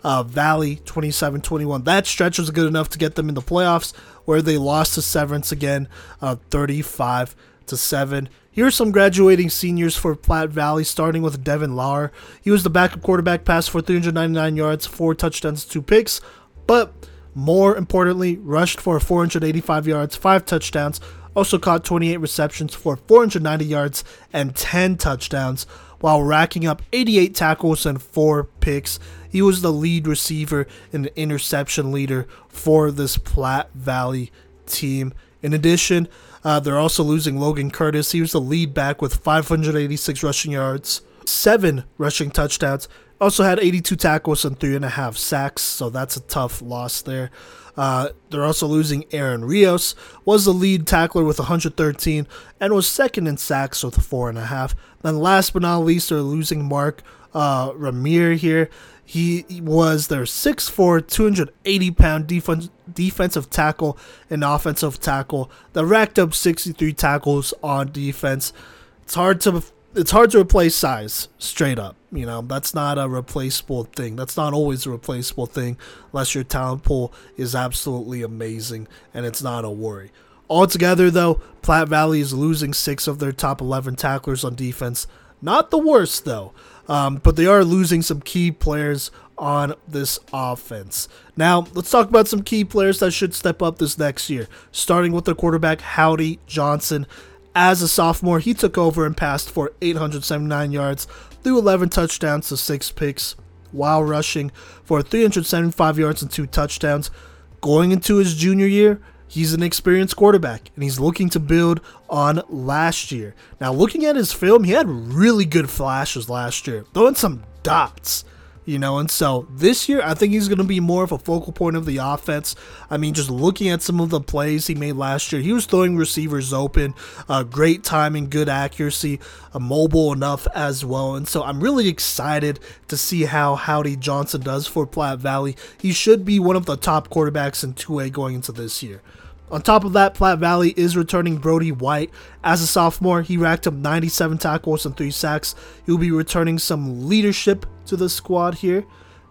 uh, Valley 27-21. That stretch was good enough to get them in the playoffs, where they lost to Severance again, uh, 35 to seven. Here's some graduating seniors for Platte Valley, starting with Devin Lauer. He was the backup quarterback, passed for 399 yards, four touchdowns, two picks, but more importantly, rushed for 485 yards, 5 touchdowns, also caught 28 receptions for 490 yards and 10 touchdowns, while racking up 88 tackles and 4 picks. He was the lead receiver and interception leader for this Platte Valley team. In addition, uh, they're also losing Logan Curtis. He was the lead back with 586 rushing yards, 7 rushing touchdowns, also had 82 tackles and three and a half sacks, so that's a tough loss there. Uh, they're also losing Aaron Rios, was the lead tackler with 113, and was second in sacks with four and a half. Then last but not least, they're losing Mark uh, Ramir here. He was their 6'4", 280 pound defensive tackle and offensive tackle that racked up 63 tackles on defense. It's hard to it's hard to replace size straight up. You know, that's not a replaceable thing. That's not always a replaceable thing unless your talent pool is absolutely amazing and it's not a worry. Altogether, though, Platte Valley is losing six of their top 11 tacklers on defense. Not the worst, though, um, but they are losing some key players on this offense. Now, let's talk about some key players that should step up this next year, starting with their quarterback, Howdy Johnson. As a sophomore, he took over and passed for 879 yards, threw 11 touchdowns to 6 picks, while rushing for 375 yards and 2 touchdowns. Going into his junior year, he's an experienced quarterback and he's looking to build on last year. Now, looking at his film, he had really good flashes last year, throwing some dots you know, and so this year I think he's going to be more of a focal point of the offense. I mean, just looking at some of the plays he made last year, he was throwing receivers open, uh, great timing, good accuracy, uh, mobile enough as well, and so I'm really excited to see how Howdy Johnson does for Platte Valley. He should be one of the top quarterbacks in 2A going into this year. On top of that, Platte Valley is returning Brody White. As a sophomore, he racked up 97 tackles and 3 sacks. He'll be returning some leadership to the squad here.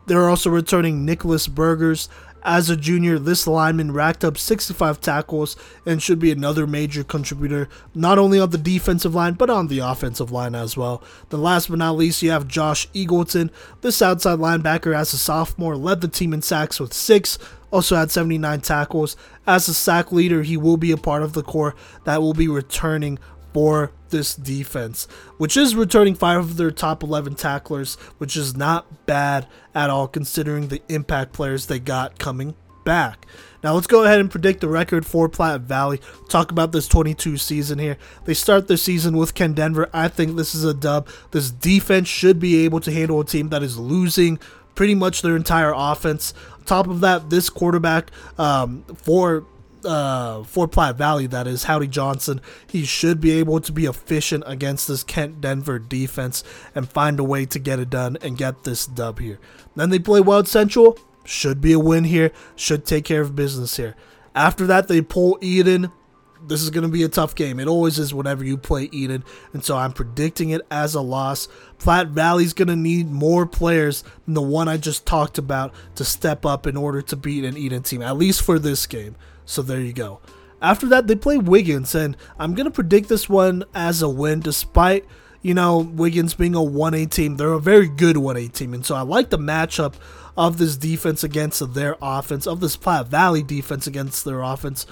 They're also returning Nicholas Burgers. As a junior, this lineman racked up 65 tackles and should be another major contributor, not only on the defensive line, but on the offensive line as well. Then, last but not least, you have Josh Eagleton. This outside linebacker, as a sophomore, led the team in sacks with six, also had 79 tackles. As a sack leader, he will be a part of the core that will be returning for this defense, which is returning five of their top 11 tacklers, which is not bad at all considering the impact players they got coming back. Now let's go ahead and predict the record for Platte Valley. Talk about this 22 season here. They start the season with Kent Denver. I think this is a dub. This defense should be able to handle a team that is losing pretty much their entire offense. Top of that, this quarterback um, for uh, for Platte Valley, that is Howdy Johnson, he should be able to be efficient against this Kent Denver defense and find a way to get it done and get this dub here. Then they play Weld Central, should be a win here, should take care of business here. After that, they pull Eaton. This is going to be a tough game. It always is whenever you play Eaton, and so I'm predicting it as a loss. Platte Valley's going to need more players than the one I just talked about to step up in order to beat an Eaton team, at least for this game. So there you go. After that, they play Wiggins, and I'm going to predict this one as a win, despite, you know, Wiggins being a 1A team. They're a very good 1A team, and so I like the matchup of this defense against their offense, of this Platte Valley defense against their offense.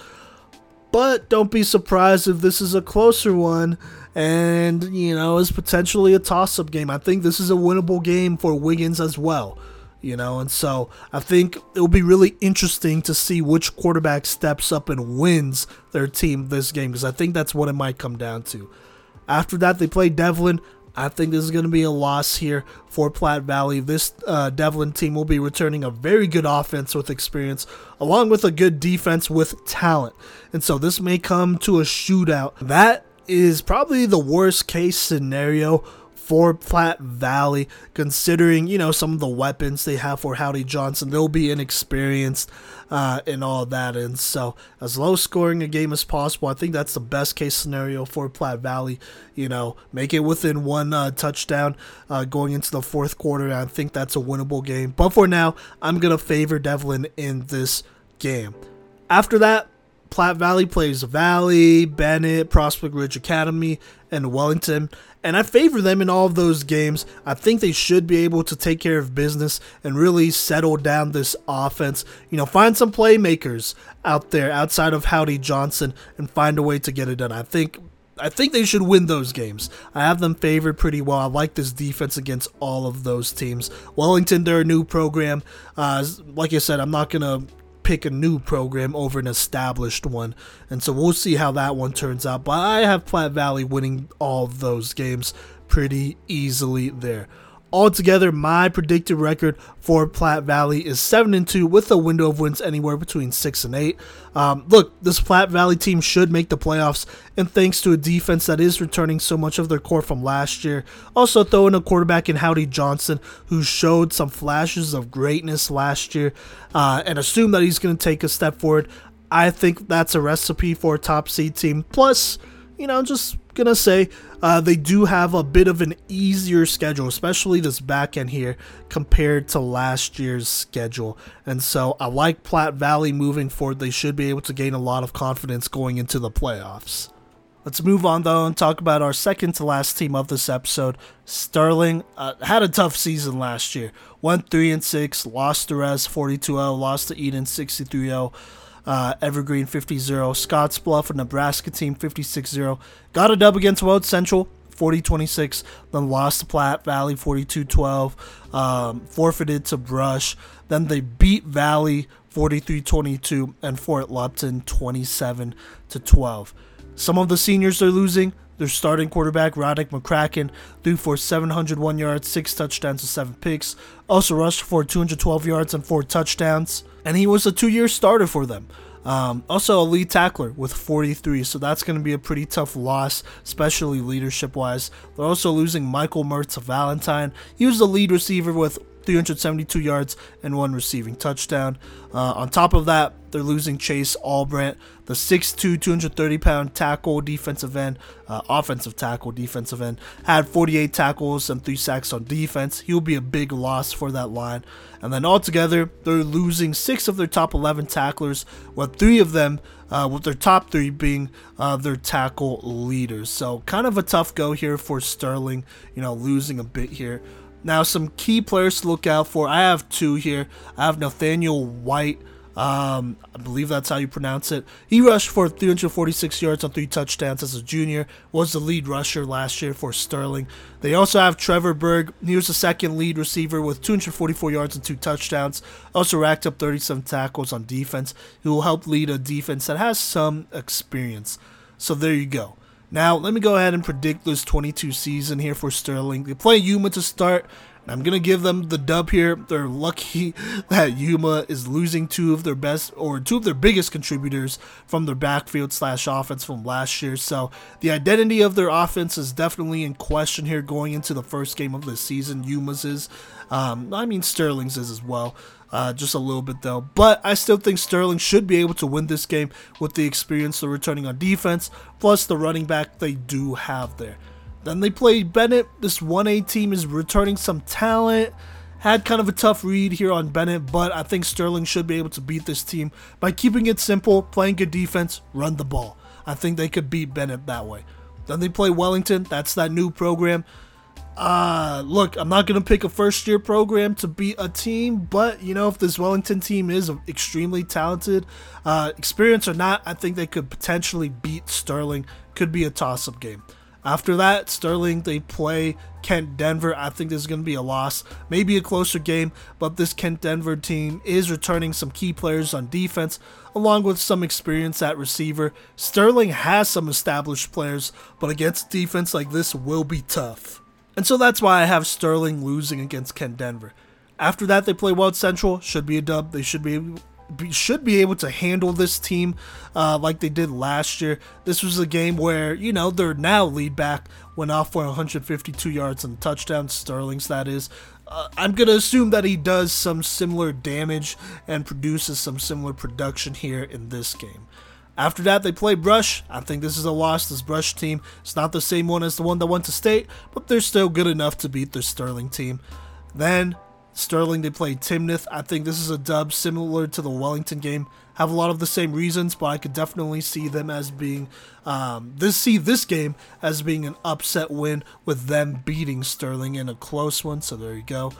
But don't be surprised if this is a closer one and, you know, is potentially a toss up game. I think this is a winnable game for Wiggins as well you know and so i think it will be really interesting to see which quarterback steps up and wins their team this game because i think that's what it might come down to after that they play devlin i think this is going to be a loss here for platte valley. This uh, devlin team will be returning a very good offense with experience along with a good defense with talent. And so this may come to a shootout. That is probably the worst case scenario for Platte Valley, considering, you know, some of the weapons they have for Howdy Johnson. They'll be inexperienced uh, and all that. And so, as low scoring a game as possible, I think that's the best case scenario for Platte Valley. You know, make it within one uh, touchdown uh, going into the fourth quarter. I think that's a winnable game. But for now, I'm to favor Devlin in this game. After that, Platte Valley plays Valley, Bennett, Prospect Ridge Academy, and Wellington and I favor them in all of those games. I think they should be able to take care of business and really settle down this offense. You know, find some playmakers out there outside of Howdy Johnson and find a way to get it done. I think I think they should win those games. I have them favored pretty well. I like this defense against all of those teams. Wellington, they're a new program. Uh, like I said, I'm not to pick a new program over an established one. And so we'll see how that one turns out. But I have Platte Valley winning all those games pretty easily there. Altogether, my predicted record for Platte Valley is 7 and 2 with a window of wins anywhere between 6 and 8. Um, look, this Platte Valley team should make the playoffs, and thanks to a defense that is returning so much of their core from last year. Also, throw in a quarterback in Howdy Johnson, who showed some flashes of greatness last year, uh, and assume that he's going to take a step forward. I think that's a recipe for a top seed team. Plus, you know, just gonna say uh, they do have a bit of an easier schedule, especially this back end here compared to last year's schedule. And so I like Platte Valley moving forward. They should be able to gain a lot of confidence going into the playoffs. Let's move on though and talk about our second to last team of this episode. Sterling uh, had a tough season last year. Went 3 and 6, lost to Res 42 0, lost to Eaton 63 0 uh, Evergreen 50-0. Scottsbluff, a Nebraska team 56-0. Got a dub against Weld Central 40-26. Then lost to Platte Valley 42-12. Um, forfeited to Brush. Then they beat Valley 43-22 and Fort Lupton 27 to 12. Some of the seniors are losing. Their starting quarterback, Roddick McCracken, threw for 701 yards, 6 touchdowns, and 7 picks. Also rushed for 212 yards and 4 touchdowns and he was a two year starter for them. Um, also, a lead tackler with 43, so that's going to be a pretty tough loss, especially leadership wise. They're also losing Michael Mertz Valentine. He was the lead receiver with 372 yards and one receiving touchdown. Uh, on top of that, they're losing Chase Albrandt, the 6'2", 230 pound tackle defensive end, uh, offensive tackle defensive end, had 48 tackles and three sacks on defense. He'll be a big loss for that line. And then altogether, they're losing six of their top 11 tacklers, with three of them, uh, with their top three being uh, their tackle leaders. So kind of a tough go here for Sterling, you know, losing a bit here. Now, some key players to look out for. I have two here. I have Nathaniel White. Um, I believe that's how you pronounce it. He rushed for 346 yards on three touchdowns as a junior. Was the lead rusher last year for Sterling. They also have Trevor Berg. He was the second lead receiver with 244 yards and two touchdowns. Also racked up 37 tackles on defense. He will help lead a defense that has some experience. So there you go. Now, let me go ahead and predict this 22 season here for Sterling. They play Yuma to start. I'm going to give them the dub here. They're lucky that Yuma is losing two of their best or two of their biggest contributors from their backfield slash offense from last year. So the identity of their offense is definitely in question here going into the first game of the season. Yuma's is. Um, I mean, Sterling's is as well. Uh, just a little bit though. But I still think Sterling should be able to win this game with the experience they're returning on defense, plus the running back they do have there. Then they play Bennett. This 1A team is returning some talent. Had kind of a tough read here on Bennett, but I think Sterling should be able to beat this team by keeping it simple, playing good defense, run the ball. I think they could beat Bennett that way. Then they play Wellington. That's that new program. Uh, look, I'm not going to pick a first year program to beat a team, but you know, if this Wellington team is extremely talented, uh, experience or not, I think they could potentially beat Sterling. Could be a toss up game. After that, Sterling, they play Kent Denver. I think this is going to be a loss, maybe a closer game, but this Kent Denver team is returning some key players on defense, along with some experience at receiver. Sterling has some established players, but against defense like this will be tough. And so that's why I have Sterling losing against Kent Denver. After that, they play Weld Central. Should be a dub. They should be be, should be able to handle this team uh, like they did last year. This was a game where, you know, their now lead back went off for 152 yards and touchdown. Sterling's, that is. Uh, I'm going to assume that he does some similar damage and produces some similar production here in this game. After that, they play Brush. I think this is a loss. This Brush team It's not the same one as the one that went to state, but they're still good enough to beat the Sterling team. Then Sterling, they play Timnath. I think this is a dub similar to the Wellington game. Have a lot of the same reasons, but I could definitely see them as being um, this see this game as being an upset win with them beating Sterling in a close one. So there you go.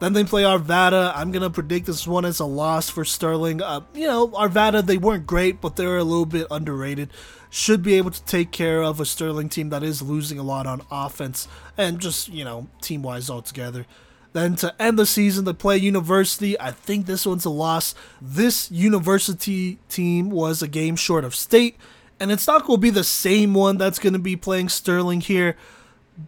Then they play Arvada. I'm gonna predict this one as a loss for Sterling. Uh, you know, Arvada they weren't great, but they're a little bit underrated. Should be able to take care of a Sterling team that is losing a lot on offense and just you know team wise altogether. Then to end the season, they play University. I think this one's a loss. This University team was a game short of state, and it's not going to be the same one that's going to be playing Sterling here,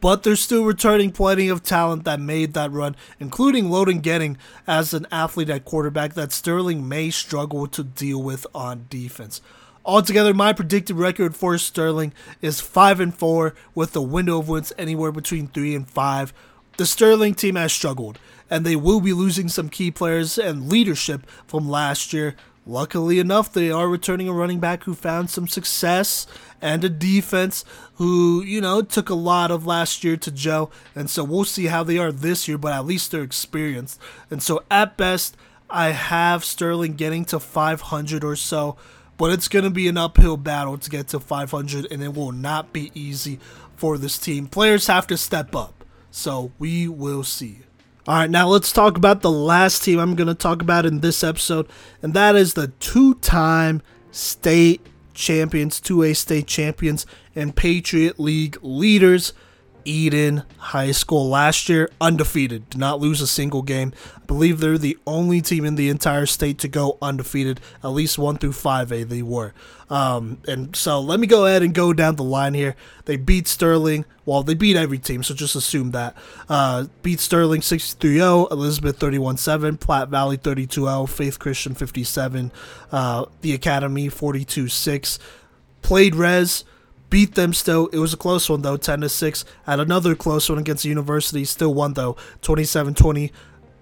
but they're still returning plenty of talent that made that run, including Logan Getting as an athlete at quarterback that Sterling may struggle to deal with on defense. Altogether, my predicted record for Sterling is 5 and 4 with a window of wins anywhere between 3 and 5 the Sterling team has struggled, and they will be losing some key players and leadership from last year. Luckily enough, they are returning a running back who found some success and a defense who, you know, took a lot of last year to gel. And so we'll see how they are this year, but at least they're experienced. And so at best, I have Sterling getting to 500 or so, but it's going to be an uphill battle to get to 500, and it will not be easy for this team. Players have to step up. So we will see. All right, now let's talk about the last team I'm going to talk about in this episode, and that is the two time state champions, 2A state champions, and Patriot League leaders, Eaton High School. Last year, undefeated, did not lose a single game. I believe they're the only team in the entire state to go undefeated, at least 1 through 5A they were. Um, and so let me go ahead and go down the line here. They beat Sterling. Well, they beat every team, so just assume that. Uh, beat Sterling 63 0, Elizabeth 31 7, Platte Valley 32 0, Faith Christian 57, uh, the Academy 42 6. Played Res, beat them still. It was a close one, though, 10 to 6. Had another close one against the University, still won, though, 27 20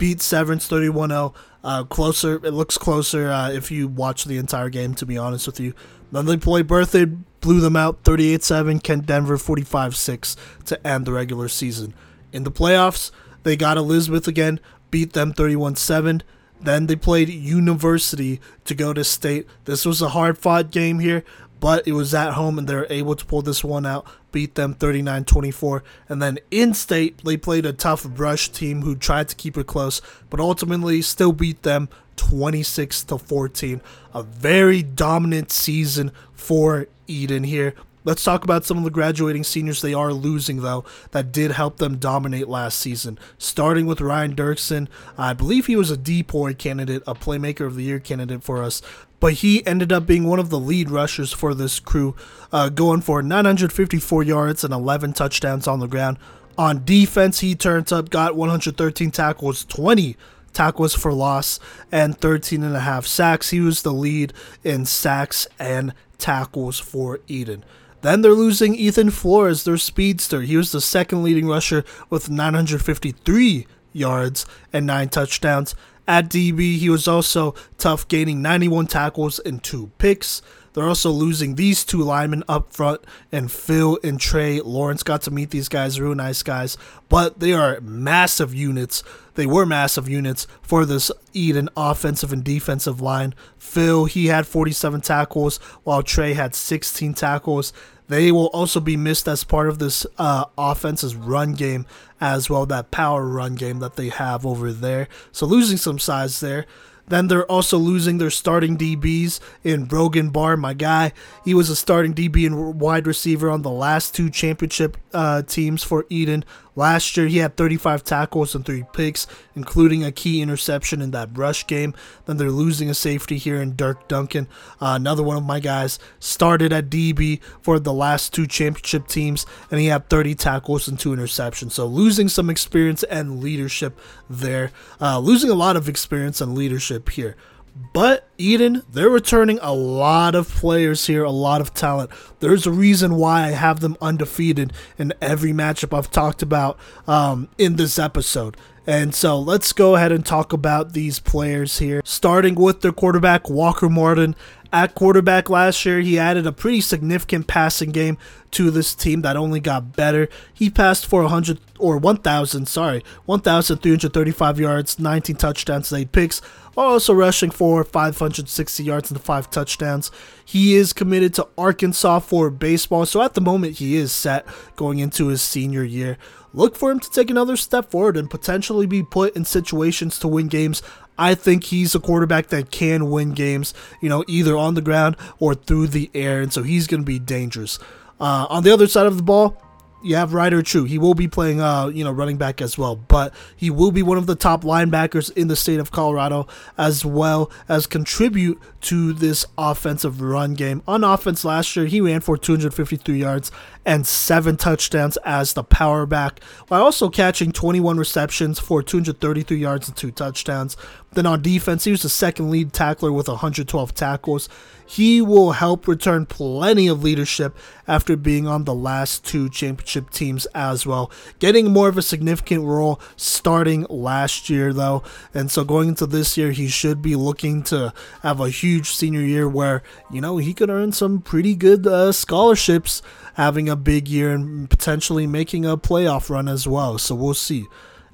beat Severance 31 0. Uh, closer, it looks closer uh, if you watch the entire game, to be honest with you. Then they played Berthoud, blew them out 38 7, Kent Denver 45 6 to end the regular season. In the playoffs, they got Elizabeth again, beat them 31 7. Then they played University to go to state. This was a hard fought game here, but it was at home and they were able to pull this one out, beat them 39 24. And then in state, they played a tough Brush team who tried to keep it close, but ultimately still beat them 26 to 14. A very dominant season for Eaton here. Let's talk about some of the graduating seniors they are losing, though, that did help them dominate last season. Starting with Ryan Dirksen. I believe he was a DPOY candidate, a Playmaker of the Year candidate for us, but he ended up being one of the lead rushers for this crew, uh, going for 954 yards and 11 touchdowns on the ground. On defense, he turns up, got 113 tackles, 20 tackles for loss, and 13 and a half sacks. He was the lead in sacks and tackles for Eaton. Then they're losing Ethan Flores, their speedster. He was the second leading rusher with 953 yards and nine touchdowns. At DB, he was also tough, gaining 91 tackles and two picks. They're also losing these two linemen up front, and Phil and Trey Lawrence got to meet these guys, real nice guys, but they are massive units. They were massive units for this Eaton offensive and defensive line. Phil, he had 47 tackles, while Trey had 16 tackles. They will also be missed as part of this uh, offense's run game as well, that power run game that they have over there. So losing some size there. Then they're also losing their starting DBs in Brogan Barr, my guy. He was a starting DB and wide receiver on the last two championship uh, teams for Eaton. Last year, he had 35 tackles and three picks, including a key interception in that rush game. Then they're losing a safety here in Dirk Duncan. Uh, another one of my guys started at DB for the last two championship teams, and he had 30 tackles and two interceptions. So losing some experience and leadership there. Uh, losing a lot of experience and leadership here. But Eaton, they're returning a lot of players here, a lot of talent. There's a reason why I have them undefeated in every matchup I've talked about um, in this episode. And so let's go ahead and talk about these players here. Starting with their quarterback, Walker Martin. At quarterback last year, he added a pretty significant passing game to this team that only got better. He passed for 100 or 1,000, sorry, 1,335 yards, 19 touchdowns, 8 picks also rushing for 560 yards and 5 touchdowns. He is committed to Arkansas for baseball, so at the moment he is set going into his senior year. Look for him to take another step forward and potentially be put in situations to win games. I think he's a quarterback that can win games, you know, either on the ground or through the air, and so he's going to be dangerous. Uh, on the other side of the ball, you have Ryder True. He will be playing, uh, you know, running back as well, but he will be one of the top linebackers in the state of Colorado, as well as contribute to this offensive run game. On offense last year, he ran for 253 yards and seven touchdowns as the power back, while also catching 21 receptions for 233 yards and two touchdowns. Then on defense, he was the second lead tackler with 112 tackles. He will help return plenty of leadership after being on the last two championship teams as well, getting more of a significant role starting last year though. And so going into this year, he should be looking to have a huge senior year where, you know, he could earn some pretty good uh, scholarships having a big year and potentially making a playoff run as well. So we'll see.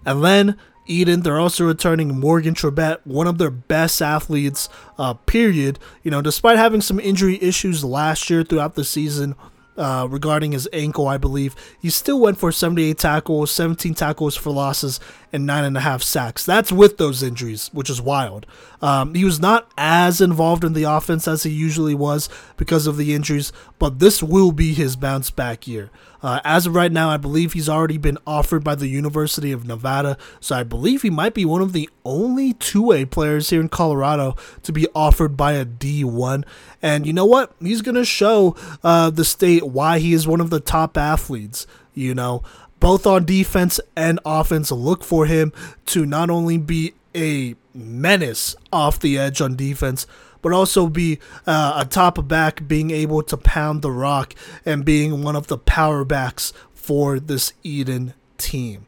And then Eaton. They're also returning Morgan Trebet, one of their best athletes, uh, period. You know, despite having some injury issues last year throughout the season, uh, regarding his ankle, I believe. He still went for 78 tackles, 17 tackles for losses, and nine and a half sacks. That's with those injuries, which is wild. Um, he was not as involved in the offense as he usually was because of the injuries, but this will be his bounce back year. Uh, as of right now, I believe he's already been offered by the University of Nevada, so I believe he might be one of the only two-way players here in Colorado to be offered by a D1. And you know what? He's going to show uh, the state why he is one of the top athletes. You know, both on defense and offense, look for him to not only be a menace off the edge on defense, but also be uh, a top back being able to pound the rock and being one of the power backs for this Eaton team.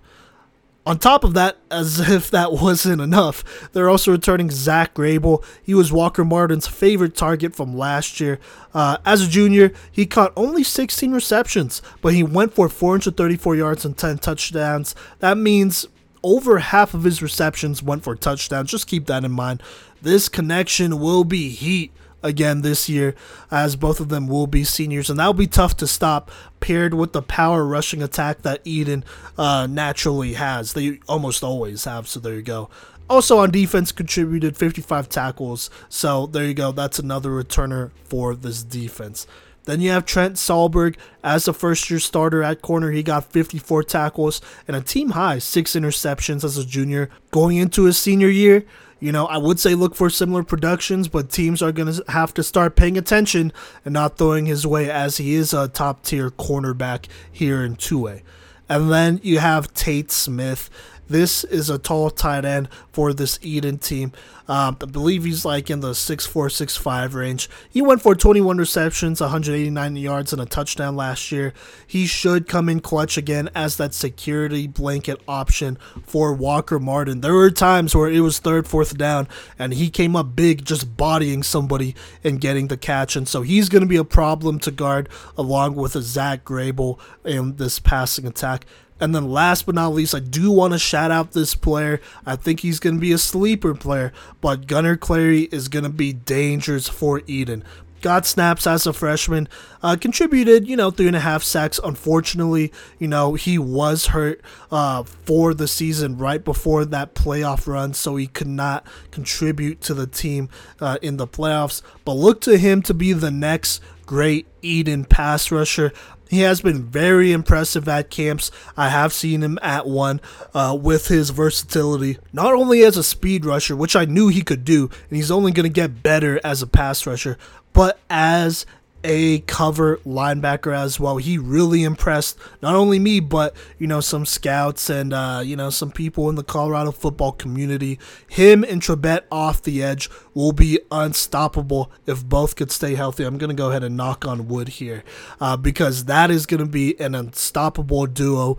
On top of that, as if that wasn't enough, they're also returning Zach Grable. He was Walker Martin's favorite target from last year. Uh, as a junior, he caught only 16 receptions, but he went for 434 yards and 10 touchdowns. That means over half of his receptions went for touchdowns. Just keep that in mind. This connection will be heat again this year, as both of them will be seniors, and that'll be tough to stop. Paired with the power rushing attack that Eaton uh, naturally has, they almost always have. So there you go. Also on defense, contributed 55 tackles. So there you go. That's another returner for this defense. Then you have Trent Salberg as a first year starter at corner. He got 54 tackles and a team high six interceptions as a junior. Going into his senior year, you know, I would say look for similar productions, but teams are going to have to start paying attention and not throwing his way as he is a top tier cornerback here in 2A. And then you have Tate Smith. This is a tall tight end for this Eaton team. Um, I believe he's like in the 6'4, 6'5 range. He went for 21 receptions, 189 yards, and a touchdown last year. He should come in clutch again as that security blanket option for Walker Martin. There were times where it was third, fourth down, and he came up big just bodying somebody and getting the catch. And so he's going to be a problem to guard along with a Zach Grable in this passing attack. And then last but not least, I do want to shout out this player. I think he's going to be a sleeper player, but Gunnar Clary is going to be dangerous for Eaton. Got snaps as a freshman, uh, contributed, you know, three and a half sacks. Unfortunately, you know, he was hurt uh, for the season right before that playoff run, so he could not contribute to the team uh, in the playoffs. But look to him to be the next great Eaton pass rusher. He has been very impressive at camps. I have seen him at one uh, with his versatility, not only as a speed rusher, which I knew he could do, and he's only going to get better as a pass rusher, but as a cover linebacker as well. He really impressed not only me, but you know some scouts and uh, you know some people in the Colorado football community. Him and Trebet off the edge will be unstoppable if both could stay healthy. I'm gonna go ahead and knock on wood here uh, because that is gonna be an unstoppable duo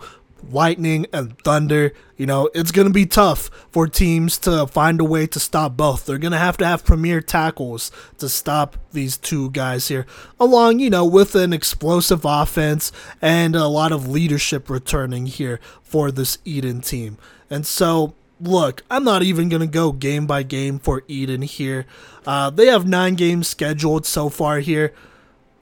lightning and thunder. You know, it's going to be tough for teams to find a way to stop both. They're going to have to have premier tackles to stop these two guys here, along, you know, with an explosive offense and a lot of leadership returning here for this Eaton team. And so, look, I'm not even going to go game by game for Eaton here. Uh, they have nine games scheduled so far here.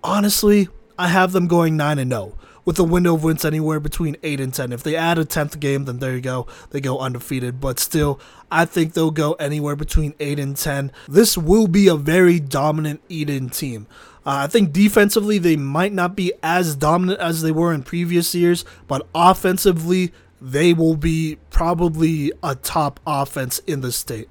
Honestly, I have them going 9 and 0 with a window of wins anywhere between 8 and 10. If they add a 10th game, then there you go. They go undefeated. But still, I think they'll go anywhere between 8 and 10. This will be a very dominant Eaton team. Uh, I think defensively, they might not be as dominant as they were in previous years, but offensively, they will be probably a top offense in the state.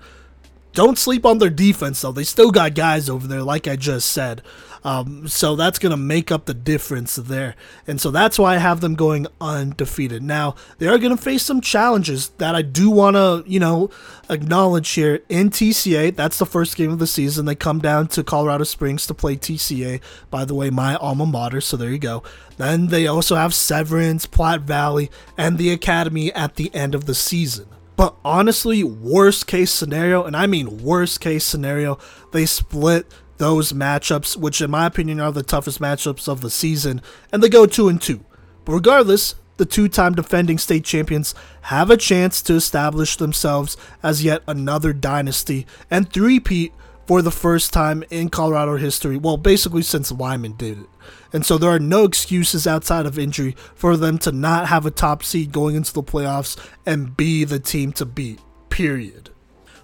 Don't sleep on their defense, though. They still got guys over there, like I just said. Um, so that's going to make up the difference there. And so that's why I have them going undefeated. Now, they are going to face some challenges that I do want to, you know, acknowledge here in TCA. That's the first game of the season. They come down to Colorado Springs to play TCA. By the way, my alma mater. So there you go. Then they also have Severance, Platte Valley, and the Academy at the end of the season. But honestly, worst case scenario, and I mean worst case scenario, they split those matchups, which in my opinion are the toughest matchups of the season, and they go two and two. But regardless, the two-time defending state champions have a chance to establish themselves as yet another dynasty and three-peat for the first time in Colorado history. Well, basically since Lyman did it. And so there are no excuses outside of injury for them to not have a top seed going into the playoffs and be the team to beat. Period.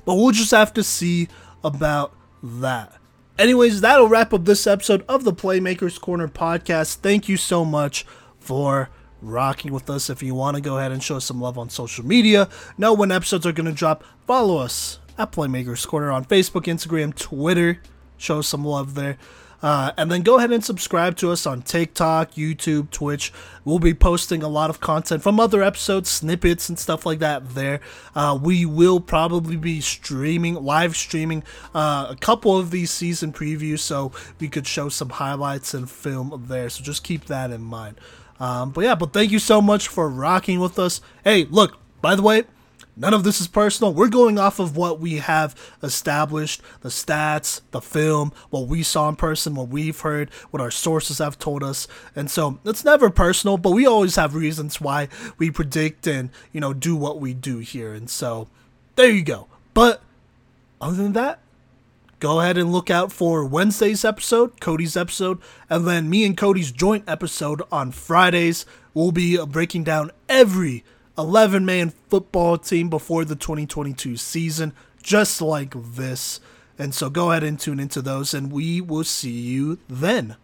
But we'll just have to see about that. Anyways, that'll wrap up this episode of the Playmakers Corner podcast. Thank you so much for rocking with us. If you want to go ahead and show us some love on social media, know when episodes are going to drop, follow us at Playmakers Corner on Facebook, Instagram, Twitter. Show us some love there. Uh, and then go ahead and subscribe to us on TikTok, YouTube, Twitch. We'll be posting a lot of content from other episodes, snippets, and stuff like that there. Uh, we will probably be streaming, live streaming uh, a couple of these season previews so we could show some highlights and film there. So just keep that in mind. Um, but yeah, but thank you so much for rocking with us. Hey, look, By the way, none of this is personal. We're going off of what we have established the stats, the film, what we saw in person, what we've heard, what our sources have told us. And so it's never personal, but we always have reasons why we predict and, you know, do what we do here. And so there you go. But other than that, go ahead and look out for Wednesday's episode, Cody's episode, and then me and Cody's joint episode on Fridays. We'll be breaking down every 11 man football team before the 2022 season, just like this. And so go ahead and tune into those, and we will see you then.